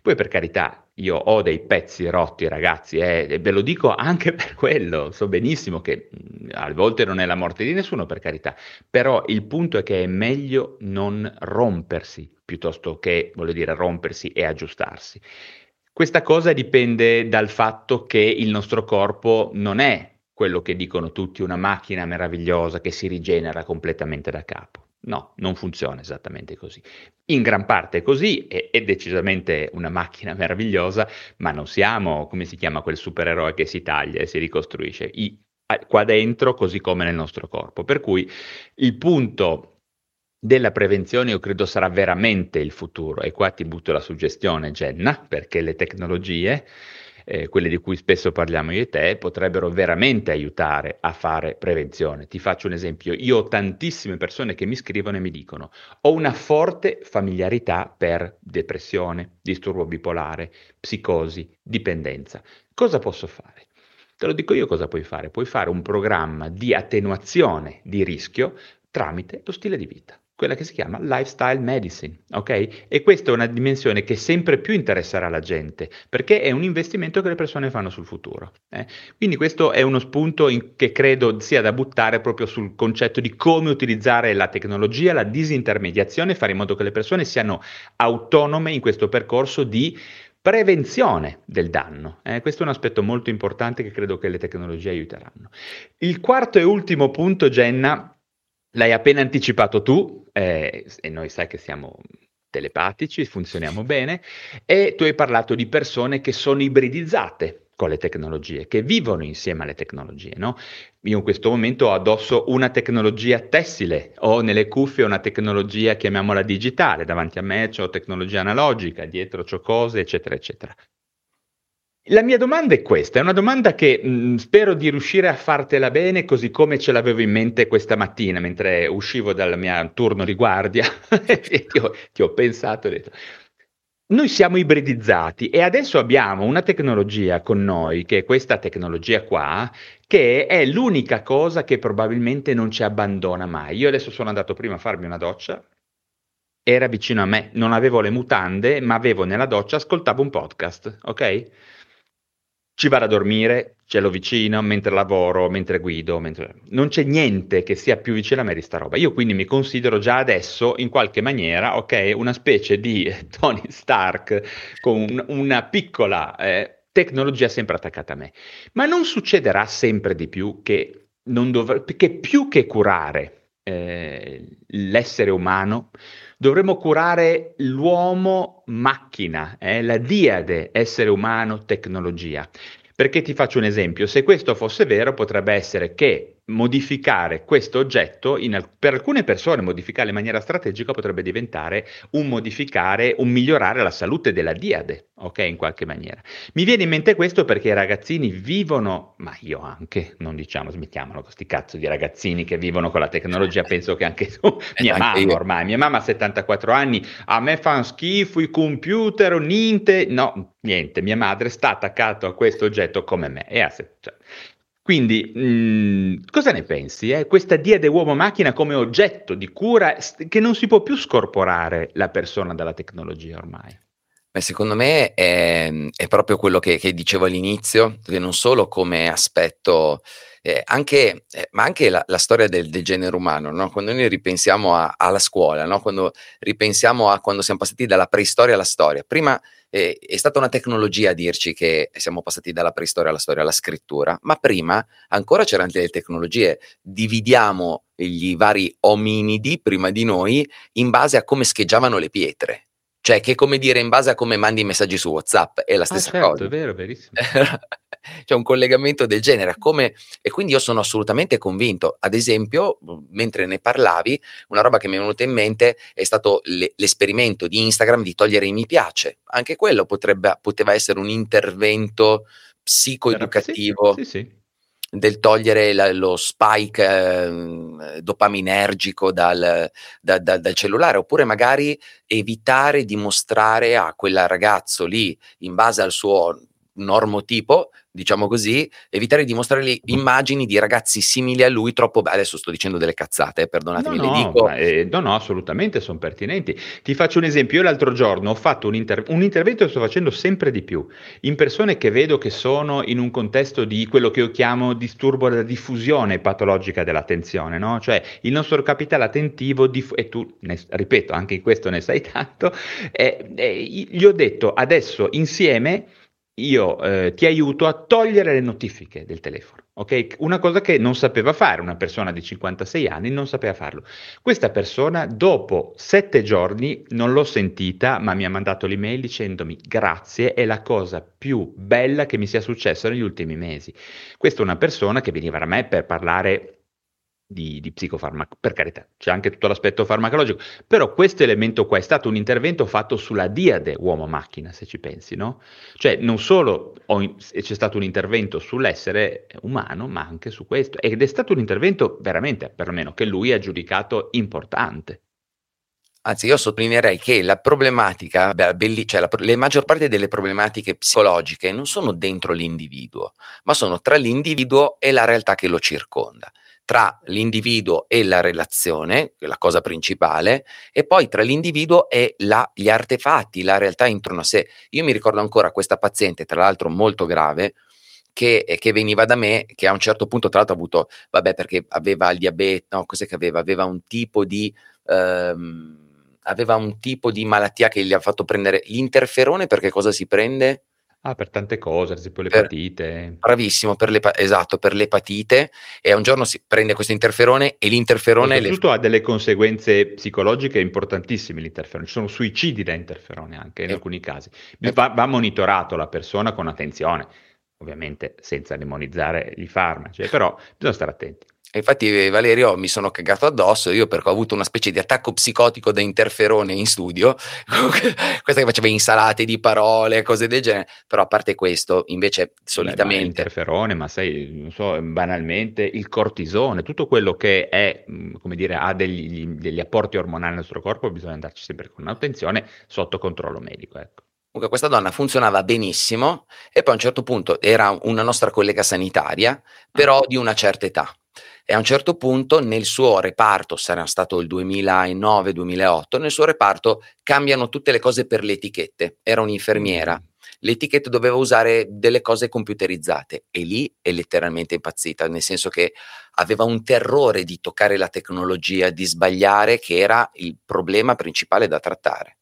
Poi per carità, io ho dei pezzi rotti ragazzi eh, e ve lo dico anche (laughs) per quello, so benissimo che mh, a volte non è la morte di nessuno per carità, però il punto è che è meglio non rompersi piuttosto che, voglio dire, rompersi e aggiustarsi. Questa cosa dipende dal fatto che il nostro corpo non è quello che dicono tutti, una macchina meravigliosa che si rigenera completamente da capo. No, non funziona esattamente così. In gran parte è così, è, è, decisamente una macchina meravigliosa, ma non siamo, come si chiama quel supereroe che si taglia e si ricostruisce, I, qua dentro così come nel nostro corpo. Per cui il punto della prevenzione io credo sarà veramente il futuro e qua ti butto la suggestione Jenna, perché le tecnologie eh, quelle di cui spesso parliamo io e te, potrebbero veramente aiutare a fare prevenzione. Ti faccio un esempio, io ho tantissime persone che mi scrivono e mi dicono ho una forte familiarità per depressione, disturbo bipolare, psicosi, dipendenza. Cosa posso fare? Te lo dico io cosa puoi fare. Puoi fare un programma di attenuazione di rischio tramite lo stile di vita quella che si chiama lifestyle medicine, ok? E questa è una dimensione che sempre più interesserà la gente, perché è un investimento che le persone fanno sul futuro. Eh? Quindi questo è uno spunto in, che credo sia da buttare proprio sul concetto di come utilizzare la tecnologia, la disintermediazione, fare in modo che le persone siano autonome in questo percorso di prevenzione del danno. Eh, questo è un aspetto molto importante che credo che le tecnologie aiuteranno. Il quarto e ultimo punto, Jenna, L'hai appena anticipato tu, eh, e noi sai che siamo telepatici, funzioniamo (laughs) bene, e tu hai parlato di persone che sono ibridizzate con le tecnologie, che vivono insieme alle tecnologie, no? Io in questo momento ho addosso una tecnologia tessile, ho nelle cuffie una tecnologia, chiamiamola digitale, davanti a me ho tecnologia analogica, dietro ho cose, eccetera, eccetera. La mia domanda è questa, è una domanda che mh, mm, spero di riuscire a fartela bene così come ce l'avevo in mente questa mattina mentre uscivo dal mio turno di guardia (laughs) e ti ho, ti ho pensato e detto, noi siamo ibridizzati e adesso abbiamo una tecnologia con noi, che è questa tecnologia qua, che è l'unica cosa che probabilmente non ci abbandona mai. Io adesso sono andato prima a farmi una doccia, era vicino a me, non avevo le mutande, ma avevo nella doccia, ascoltavo un podcast, ok? Ci vado a dormire, ce l'ho vicino mentre lavoro, mentre guido, mentre... non c'è niente che sia più vicino a me di sta roba. Io quindi mi considero già adesso, in qualche maniera, ok, una specie di (laughs) Tony Stark con un, una piccola eh, tecnologia sempre attaccata a me. Ma non succederà sempre di più che, dovr- che più che curare eh, l'essere umano, dovremmo curare l'uomo macchina, eh, la diade essere umano tecnologia. Perché ti faccio un esempio, se questo fosse vero potrebbe essere che modificare questo oggetto, in, per alcune persone modificarlo in maniera strategica potrebbe diventare un modificare, un migliorare la salute della diade, ok, in qualche maniera. Mi viene in mente questo perché i ragazzini vivono, ma io anche, non diciamo, smettiamolo questi cazzo di ragazzini che vivono con la tecnologia, penso che anche tu, mia mamma io. ormai, mia mamma ha 74 anni, a me fanno schifo i computer, niente, no, niente, mia madre sta attaccata a questo oggetto come me, e ha, cioè, quindi, mh, mm, cosa ne pensi? Eh? Questa diade uomo-macchina come oggetto di cura che non si può più scorporare la persona dalla tecnologia ormai. Beh, secondo me è, è proprio quello che, che, dicevo all'inizio, che non solo come aspetto, eh, anche, eh, ma anche la, la storia del, del, genere umano, no? quando noi ripensiamo a, alla scuola, no? quando ripensiamo a quando siamo passati dalla preistoria alla storia. Prima eh, è stata una tecnologia a dirci che siamo passati dalla preistoria alla storia, alla scrittura, ma prima ancora c'erano delle tecnologie. Dividiamo gli vari ominidi prima di noi in base a come scheggiavano le pietre. Cioè, che come dire, in base a come mandi i messaggi su WhatsApp, è la ah, stessa ah, certo, cosa. È vero, verissimo. (laughs) C'è un collegamento del genere. Come... E quindi io sono assolutamente convinto. Ad esempio, mentre ne parlavi, una roba che mi è venuta in mente è stato le- l'esperimento di Instagram di togliere i mi piace. Anche quello potrebbe, poteva essere un intervento psicoeducativo. Sì, sì, sì del togliere la, lo spike eh, dopaminergico dal, da, da, dal, cellulare, oppure magari evitare di mostrare a quel ragazzo lì, in base al suo normotipo, diciamo così, evitare di mostrare immagini di ragazzi simili a lui troppo belli. Adesso sto dicendo delle cazzate, perdonatemi, no, le no, dico. Ma, eh, no, no, assolutamente sono pertinenti. Ti faccio un esempio. Io l'altro giorno ho fatto un, inter- un intervento che sto facendo sempre di più in persone che vedo che sono in un contesto di quello che io chiamo disturbo della diffusione patologica dell'attenzione, no? Cioè il nostro capitale attentivo, diff- e tu, ne, ripeto, anche in questo ne sai tanto, eh, eh, gli ho detto adesso insieme io eh, ti aiuto a togliere le notifiche del telefono. Ok? Una cosa che non sapeva fare una persona di 56 anni, non sapeva farlo. Questa persona, dopo sette giorni, non l'ho sentita, ma mi ha mandato l'email dicendomi grazie, è la cosa più bella che mi sia successa negli ultimi mesi. Questa è una persona che veniva da me per parlare di, di psicofarmaco, per carità, c'è anche tutto l'aspetto farmacologico, però questo elemento qua è stato un intervento fatto sulla diade uomo-macchina, se ci pensi, no? Cioè non solo ho, c'è stato un intervento sull'essere umano, ma anche su questo, ed è stato un intervento veramente, perlomeno, che lui ha giudicato importante. Anzi, io sottolineerei che la problematica, cioè la, le maggior parte delle problematiche psicologiche non sono dentro l'individuo, ma sono tra l'individuo e la realtà che lo circonda tra l'individuo e la relazione, la cosa principale, e poi tra l'individuo e la, gli artefatti, la realtà intorno a sé. Io mi ricordo ancora questa paziente, tra l'altro molto grave, che, eh, che, veniva da me, che a un certo punto, tra l'altro, ha avuto, vabbè, perché aveva il diabete, no, cos'è che aveva? Aveva un tipo di. Ehm, aveva un tipo di malattia che gli ha fatto prendere l'interferone perché cosa si prende? Ah, per tante cose, ad esempio l'epatite. bravissimo, per esatto, per l'epatite. E un giorno si prende questo interferone e l'interferone... Soprattutto le... ha delle conseguenze psicologiche importantissime l'interferone. Ci sono suicidi da interferone anche in eh. alcuni casi. Va, va monitorato la persona con attenzione, ovviamente senza demonizzare i farmaci, però bisogna stare attenti. E infatti Valerio mi sono cagato addosso, io perché ho avuto una specie di attacco psicotico da interferone in studio, (laughs) questa che faceva insalate di parole, cose del genere, però a parte questo, invece solitamente... Beh, interferone, ma sai, non so, banalmente il cortisone, tutto quello che è, mm, come dire, ha degli, degli apporti ormonali nel nostro corpo, bisogna andarci sempre con attenzione sotto controllo medico, ecco. Comunque questa donna funzionava benissimo e poi a un certo punto era una nostra collega sanitaria, però ah. di una certa età e a un certo punto nel suo reparto, sarà stato il 2009-2008, nel suo reparto cambiano tutte le cose per le etichette. Era un'infermiera. Mm. L'etichetta doveva usare delle cose computerizzate e lì è letteralmente impazzita, nel senso che aveva un terrore di toccare la tecnologia, di sbagliare, che era il problema principale da trattare.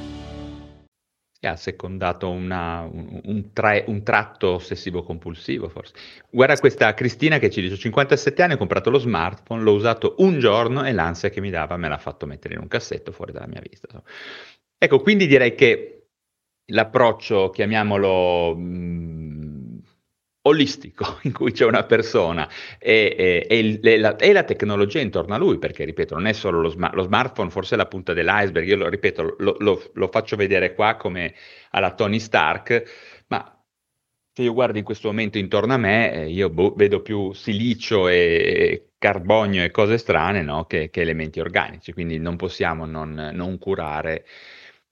e ha secondato una, un, un, tra, un, tratto ossessivo-compulsivo forse. Guarda questa Cristina che ci dice, ho 57 anni, ho comprato lo smartphone, l'ho usato un giorno e l'ansia che mi dava me l'ha fatto mettere in un cassetto fuori dalla mia vista. Ecco, quindi direi che l'approccio, chiamiamolo... Mh, olistico (laughs) in cui c'è una persona e, e, e, e, la, la, tecnologia intorno a lui, perché ripeto, non è solo lo, sma- lo smartphone, forse è la punta dell'iceberg, io lo ripeto, lo, lo, lo, faccio vedere qua come alla Tony Stark, ma se io guardo in questo momento intorno a me, eh, io boh, vedo più silicio e carbonio e cose strane no? che, che, elementi organici, quindi non possiamo non, non curare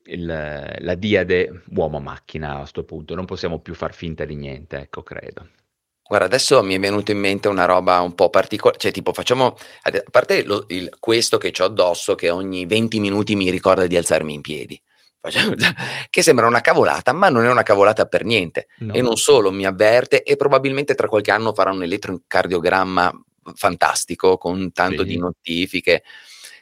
il, la diade uomo-macchina a questo punto, non possiamo più far finta di niente, ecco, credo. Guarda, adesso mi è venuta in mente una roba un po' particolare, cioè tipo facciamo, a parte lo, il, questo che ho addosso che ogni 20 minuti mi ricorda di alzarmi in piedi, (laughs) che sembra una cavolata, ma non è una cavolata per niente. No. E non solo, mi avverte e probabilmente tra qualche anno farà un elettrocardiogramma fantastico con tanto sì. di notifiche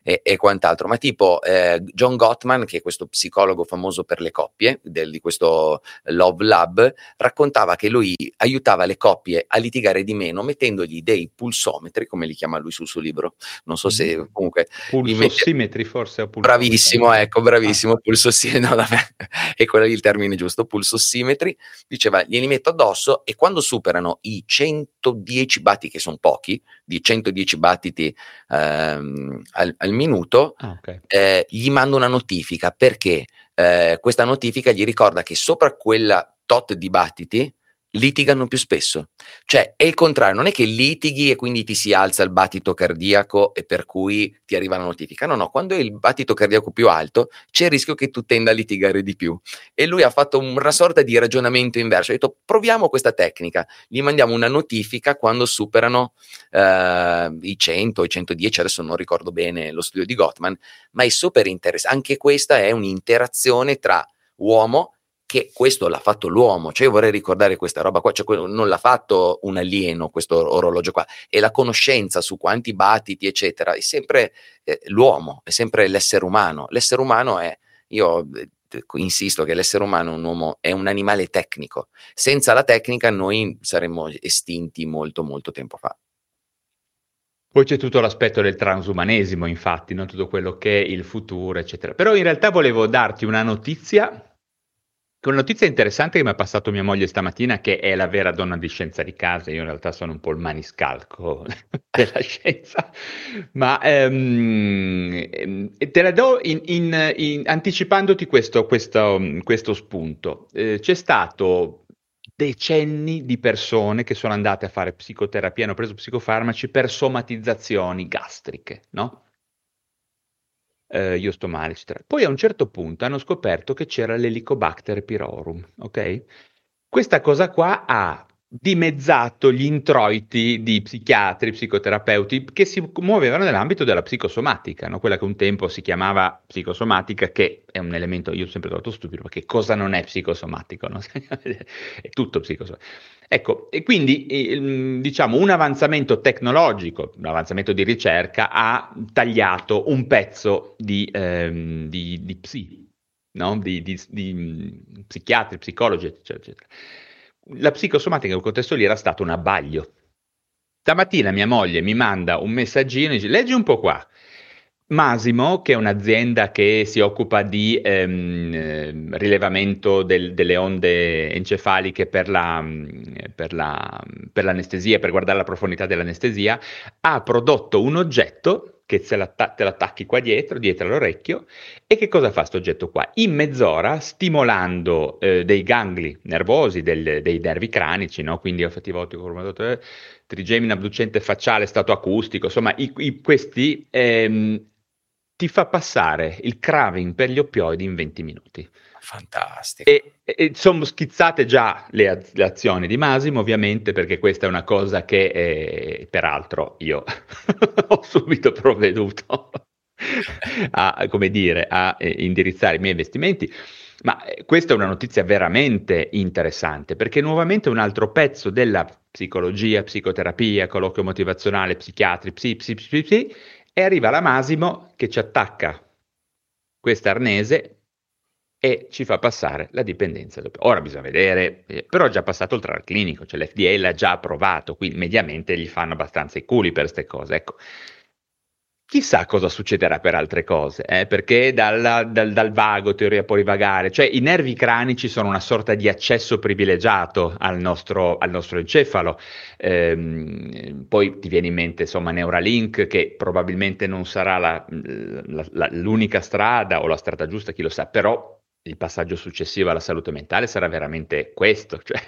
e, e quant'altro, ma tipo eh, John Gottman, che è questo psicologo famoso per le coppie del, di questo Love Lab, raccontava che lui aiutava le coppie a litigare di meno mettendogli dei pulsometri, come li chiama lui sul suo libro, non so se mm. comunque... Pulsossimetri mette... forse o Bravissimo, ecco, bravissimo, ah. pulsossimetri, (laughs) no, è quello lì il termine giusto, pulsossimetri, diceva glieli metto addosso e quando superano i 110 battiti, che sono pochi, di 110 battiti ehm, al, al, minuto, ah, okay. eh, gli mando una notifica perché eh, questa notifica gli ricorda che sopra quella tot di battiti litigano più spesso. Cioè è il contrario, non è che litighi e quindi ti si alza il battito cardiaco e per cui ti arriva la notifica. No, no, quando è il battito cardiaco più alto c'è il rischio che tu tenda a litigare di più. E lui ha fatto una sorta di ragionamento inverso. Ha detto proviamo questa tecnica, gli mandiamo una notifica quando superano eh, i 100, i 110, adesso non ricordo bene lo studio di Gottman, ma è super interessante. Anche questa è un'interazione tra uomo che questo l'ha fatto l'uomo, cioè io vorrei ricordare questa roba qua, cioè non l'ha fatto un alieno questo orologio qua, e la conoscenza su quanti battiti eccetera, è sempre eh, l'uomo, è sempre l'essere umano, l'essere umano è, io eh, insisto che l'essere umano un uomo, è un animale tecnico, senza la tecnica noi saremmo estinti molto molto tempo fa. Poi c'è tutto l'aspetto del transumanesimo, infatti, non tutto quello che è il futuro, eccetera. Però in realtà volevo darti una notizia una notizia interessante che mi ha passato mia moglie stamattina, che è la vera donna di scienza di casa, io in realtà sono un po' il maniscalco (laughs) della scienza, ma ehm, te la do in, in, in, anticipandoti questo, questo, questo spunto. Eh, c'è stato decenni di persone che sono andate a fare psicoterapia, hanno preso psicofarmaci per somatizzazioni gastriche, no? Eh, io sto male, eccetera. Poi a un certo punto hanno scoperto che c'era l'Helicobacter pyrorum, ok? Questa cosa qua ha dimezzato gli introiti di psichiatri, psicoterapeuti che si muovevano nell'ambito della psicosomatica, no? quella che un tempo si chiamava psicosomatica, che è un elemento, io ho sempre trovato stupido, perché cosa non è psicosomatico? No? (laughs) è tutto psicosomatico. Ecco, e quindi diciamo un avanzamento tecnologico, un avanzamento di ricerca ha tagliato un pezzo di, ehm, di, di psi, no? di, di, psichiatri, psicologi, eccetera, eccetera. La psicosomatica in quel contesto lì era stato un abbaglio. Stamattina mia moglie mi manda un messaggino e dice leggi un po' qua. Masimo, che è un'azienda che si occupa di ehm, ehm, rilevamento del, delle onde encefaliche per, la, per, la, per, l'anestesia, per guardare la profondità dell'anestesia, ha prodotto un oggetto che te l'attacchi qua dietro, dietro all'orecchio, e che cosa fa questo oggetto qua? In mezz'ora, stimolando eh, dei gangli nervosi, del, dei nervi cranici, no? quindi effettivo ottico, eh, trigemina abducente facciale, stato acustico, insomma, i, i, questi ehm, ti fa passare il craving per gli oppioidi in 20 minuti. Fantastico. E, e sono schizzate già le, le, azioni di Masimo, ovviamente, perché questa è una cosa che, eh, peraltro, io (laughs) ho subito provveduto a, dire, a eh, indirizzare i miei investimenti. Ma eh, questa è una notizia veramente interessante, perché nuovamente un altro pezzo della psicologia, psicoterapia, colloquio motivazionale, psichiatri, psi, psi, psi, psi, e arriva la Masimo che ci attacca questa arnese e ci fa passare la dipendenza. Ora bisogna vedere, eh, però è già passato il trial clinico, cioè l'FDA l'ha già approvato, quindi mediamente gli fanno abbastanza i culi per queste cose. Ecco, Chissà cosa succederà per altre cose, eh? perché dal, dal, dal, vago, teoria polivagare, cioè i nervi cranici sono una sorta di accesso privilegiato al nostro, al nostro encefalo. Ehm, poi ti viene in mente insomma Neuralink, che probabilmente non sarà la, la, la, l'unica strada o la strada giusta, chi lo sa, però il passaggio successivo alla salute mentale sarà veramente questo, (laughs) cioè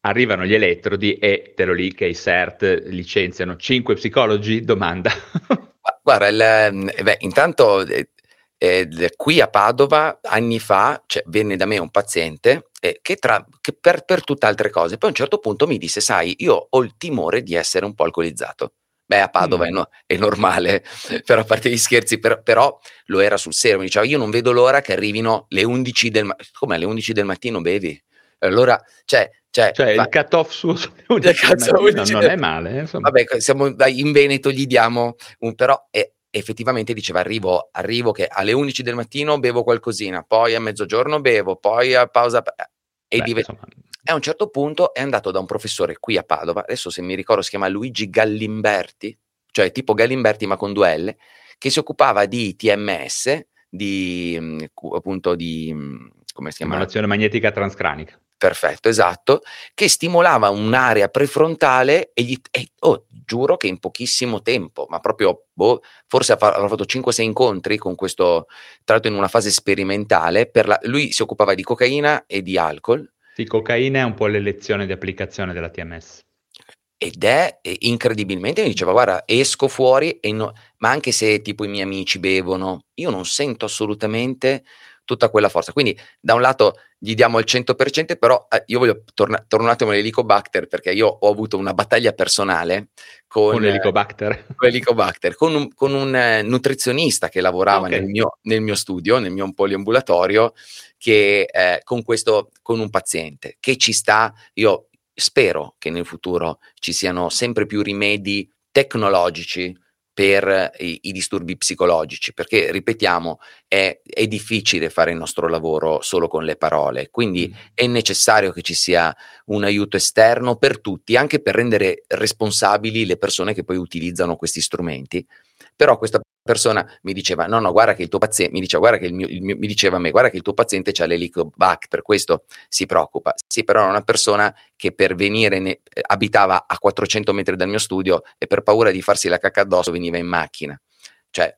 arrivano gli elettrodi e te lo lì che i CERT licenziano 5 psicologi, domanda. (laughs) Guarda, il, ehm, beh, intanto eh, eh, qui a Padova anni fa cioè, venne da me un paziente eh, che, tra, che per, per tutt'altre cose, poi a un certo punto mi disse, sai, io ho il timore di essere un po' alcolizzato. Beh, a Padova mm. è, no, è, normale, (laughs) però a parte gli scherzi, per, però lo era sul serio. Mi diceva, io non vedo l'ora che arrivino le 11 del mattino. Come alle 11 del mattino bevi? Allora, cioè, cioè, cioè fa... il cut-off suo non, non è male. Eh, Vabbè, siamo, in Veneto gli diamo un però, è, effettivamente diceva arrivo, arrivo che alle 11 del mattino bevo qualcosina, poi a mezzogiorno bevo, poi a pausa e Beh, div- insomma, e a un certo punto è andato da un professore qui a Padova, adesso se mi ricordo si chiama Luigi Gallimberti, cioè tipo Gallimberti ma con due L, che si occupava di TMS, di cu- appunto di mh, come si chiama? stimolazione magnetica transcranica. Perfetto, esatto, che stimolava un'area prefrontale e, gli, e oh, giuro che in pochissimo tempo, ma proprio, boh, forse avrà fatto 5-6 incontri con questo, tra l'altro in una fase sperimentale, per la- lui si occupava di cocaina e di alcol Sì, cocaina è un po' l'elezione di applicazione della TMS. ed è eh, incredibilmente, mi diceva guarda, esco fuori, no- ma anche se tipo i miei amici bevono, io non sento assolutamente tutta quella forza. Quindi da un lato gli diamo il 100%, però eh, io voglio tornare torno un attimo all'Helicobacter perché io ho avuto una battaglia personale con, Con eh, l'Helicobacter. con l'Helicobacter, con un, con un, eh, nutrizionista che lavorava Ok. nel, mio, nel mio studio, nel mio poliambulatorio, che eh, con questo, con un paziente che ci sta, io spero che nel futuro ci siano sempre più rimedi tecnologici per eh, i, i disturbi psicologici, perché ripetiamo, è, è difficile fare il nostro lavoro solo con le parole, quindi Mm. è necessario che ci sia un aiuto esterno per tutti, anche per rendere responsabili le persone che poi utilizzano questi strumenti. Però questa persona mi diceva: No, no, guarda che il tuo paziente mi diceva, guarda che il mio, il mio- mi diceva a me, guarda che il tuo paziente ha l'Helicobacter, questo si preoccupa. Sì, però era una persona che per venire ne- eh, abitava a 400 metri dal mio studio e per paura di farsi la cacca addosso veniva in macchina. Cioè,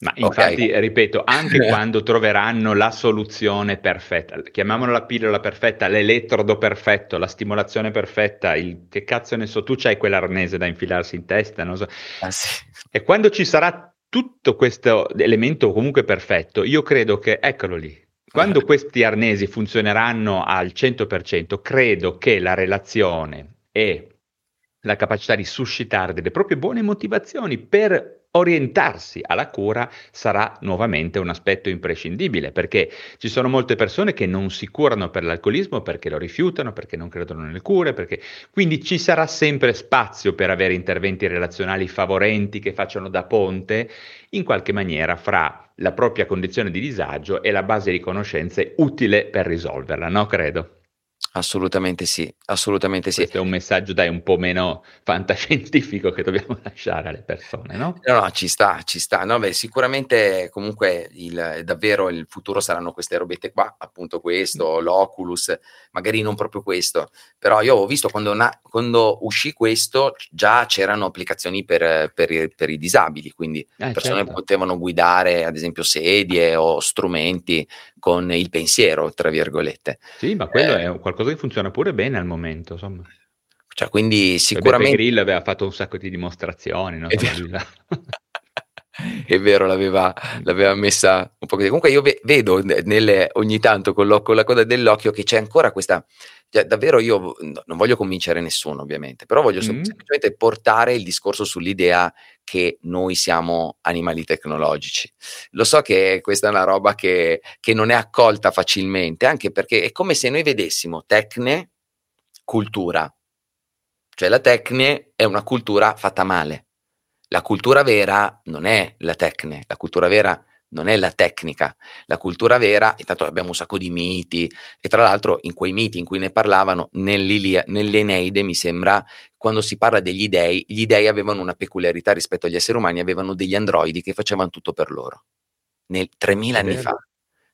Ma infatti, ripeto, anche (laughs) quando troveranno la soluzione perfetta, chiamiamola la pillola perfetta, l'elettrodo perfetto, la stimolazione perfetta, il che cazzo ne so, tu c'hai quell'arnese da infilarsi in testa, non so. ah, sì. E quando ci sarà tutto questo elemento comunque perfetto, io credo che, eccolo lì, quando questi arnesi funzioneranno al 100%, credo che la relazione e la capacità di suscitare delle proprie buone motivazioni per orientarsi alla cura sarà nuovamente un aspetto imprescindibile, perché ci sono molte persone che non si curano per l'alcolismo perché lo rifiutano, perché non credono nelle cure, perché quindi ci sarà sempre spazio per avere interventi relazionali favorenti che facciano da ponte in qualche maniera fra la propria condizione di disagio e la base di conoscenze utile per risolverla, no? Credo. Assolutamente sì, assolutamente sì. Questo è un messaggio, dai, un po' meno fantascientifico che dobbiamo lasciare alle persone, no? No, no, ci sta, ci sta. No, beh, sicuramente comunque il, davvero il futuro saranno queste robette qua, appunto questo, l'Oculus, magari non proprio questo, però io ho visto quando, na- quando uscì questo già c'erano applicazioni per, per i, per i disabili, quindi Eh, persone certo. potevano guidare ad esempio sedie o strumenti con il pensiero, tra virgolette. Sì, ma quello Eh. è qualcosa che funziona pure bene al momento, insomma. Cioè, quindi Beppe sicuramente... Grillo aveva fatto un sacco di dimostrazioni, no? È vero. (laughs) È vero, l'aveva, l'aveva messa un po' così. Comunque io ve- vedo ne- nelle- ogni tanto con, l'o- con la coda dell'occhio che c'è ancora questa... cioè, davvero io no, non voglio convincere nessuno ovviamente, però voglio Mm. semplicemente portare il discorso sull'idea che noi siamo animali tecnologici. Lo so che questa è una roba che, che non è accolta facilmente, anche perché è come se noi vedessimo tecne, cultura. Cioè la tecne è una cultura fatta male. La cultura vera non è la tecne, la cultura vera non è la tecnica, la cultura vera, intanto abbiamo un sacco di miti e tra l'altro in quei miti in cui ne parlavano nell'Eneide mi sembra quando si parla degli dei, gli dei avevano una peculiarità rispetto agli esseri umani, avevano degli androidi che facevano tutto per loro. Nel 3000 È anni fa.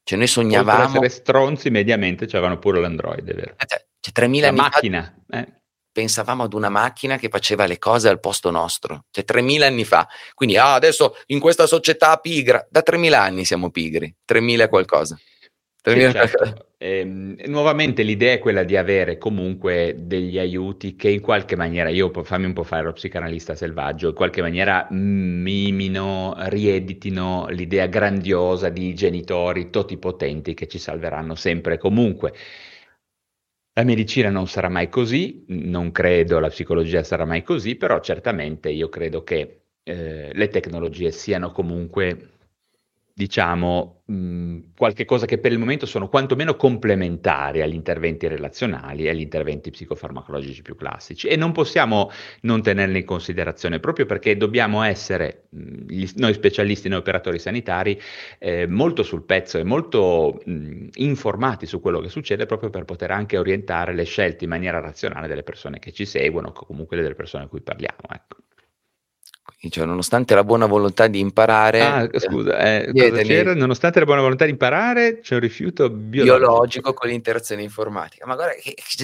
Cioè noi sognavamo essere stronzi, mediamente c'avevano pure l'Android, è vero. eh, cioè, cioè, 3000 La anni fa macchina, eh. Pensavamo ad una macchina che faceva le cose al posto nostro, cioè 3000 anni fa. Quindi ah, adesso in questa società pigra, da 3000 anni siamo pigri, 3000 e qualcosa. Sì, 3000 certo. Ehm, nuovamente l'idea è quella di avere comunque degli aiuti che in qualche maniera, io fammi un po' fare lo psicanalista selvaggio, in qualche maniera mimino, rieditino l'idea grandiosa di genitori totipotenti che ci salveranno sempre e comunque. La medicina non sarà mai così, non credo la psicologia sarà mai così, però certamente io credo che eh, le tecnologie siano comunque diciamo, mh, qualche cosa che per il momento sono quantomeno complementari agli interventi relazionali e agli interventi psicofarmacologici più classici e non possiamo non tenerli in considerazione proprio perché dobbiamo essere, mh, gli, noi specialisti, noi operatori sanitari, eh, molto sul pezzo e molto mh, informati su quello che succede proprio per poter anche orientare le scelte in maniera razionale delle persone che ci seguono o comunque delle persone a cui parliamo. Ecco. Cioè, nonostante la buona volontà di imparare, ah, scusa, eh, c'era? Nonostante la buona volontà di imparare, c'è un rifiuto biologico, biologico con l'interazione informatica. Ma guarda,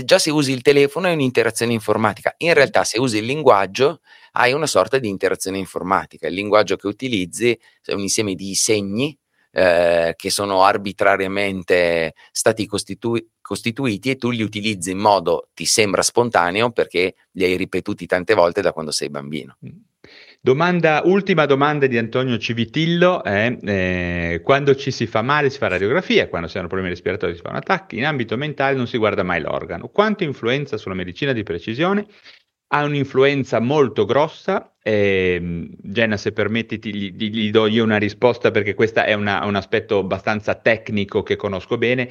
già se usi il telefono è un'interazione informatica. In realtà, se usi il linguaggio, hai una sorta di interazione informatica. Il linguaggio che utilizzi è un insieme di segni eh, che sono arbitrariamente stati costitu- costituiti e tu li utilizzi in modo ti sembra spontaneo perché li hai ripetuti tante volte da quando sei bambino. Mm. Domanda, ultima domanda di Antonio Civitillo è eh, quando ci si fa male si fa radiografia, quando si hanno problemi respiratori si fa un attacco, in ambito mentale non si guarda mai l'organo. Quanto influenza sulla medicina di precisione? Ha un'influenza molto grossa. Eh, Jenna, se permetti, gli, gli, do io una risposta perché questo è una, un aspetto abbastanza tecnico che conosco bene.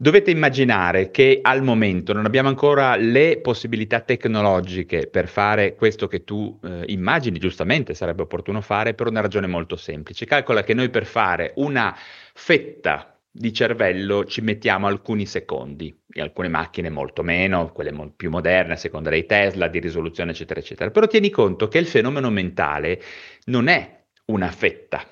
Dovete immaginare che al momento non abbiamo ancora le possibilità tecnologiche per fare questo che tu eh, immagini, giustamente sarebbe opportuno fare, per una ragione molto semplice. Calcola che noi per fare una fetta di cervello ci mettiamo alcuni secondi, e alcune macchine molto meno, quelle mo- più moderne, a seconda dei Tesla, di risoluzione, eccetera, eccetera. Però tieni conto che il fenomeno mentale non è una fetta,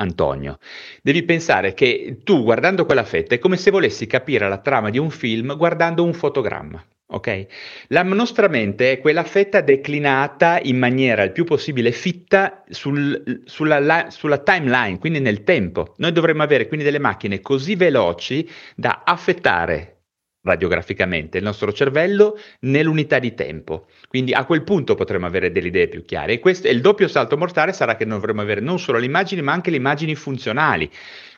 Antonio, devi pensare che tu guardando quella fetta è come se volessi capire la trama di un film guardando un fotogramma. Ok? La nostra mente è quella fetta declinata in maniera il più possibile fitta sul, sulla, sulla, timeline, quindi nel tempo. Noi dovremmo avere quindi delle macchine così veloci da affettare radiograficamente il nostro cervello nell'unità di tempo. Quindi a quel punto potremo avere delle idee più chiare. E, questo, il doppio salto mortale sarà che dovremo avere non solo le immagini, ma anche le immagini funzionali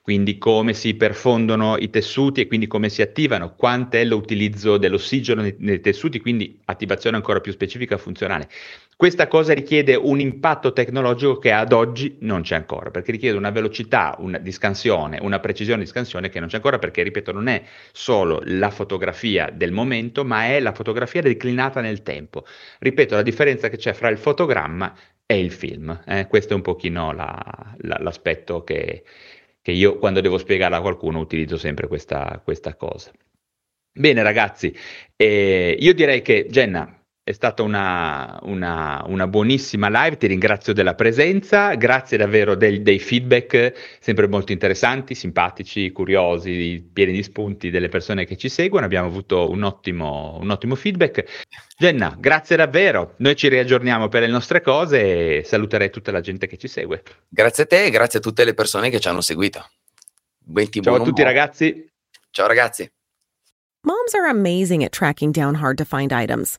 quindi come si perfondono i tessuti e quindi come si attivano, quanto è l'utilizzo dell'ossigeno nei, nei, tessuti, quindi attivazione ancora più specifica funzionale. Questa cosa richiede un impatto tecnologico che ad oggi non c'è ancora, perché richiede una velocità una, di scansione, una precisione di scansione che non c'è ancora, perché, ripeto, non è solo la fotografia del momento, ma è la fotografia declinata nel tempo. Ripeto, la differenza che c'è fra il fotogramma e il film. Eh? Questo è un pochino la, la, l'aspetto che, che io quando devo spiegarla a qualcuno utilizzo sempre questa, questa cosa. Bene ragazzi, eh, io direi che Jenna è stata una, una, una, buonissima live, ti ringrazio della presenza, grazie davvero del, dei feedback sempre molto interessanti, simpatici, curiosi, pieni di spunti delle persone che ci seguono, abbiamo avuto un ottimo, un ottimo feedback. Jenna, grazie davvero, noi ci riaggiorniamo per le nostre cose e saluterei tutta la gente che ci segue. Grazie a te e grazie a tutte le persone che ci hanno seguito. Ciao a tutti ragazzi. Ciao ragazzi. Moms are amazing at tracking down hard to find items.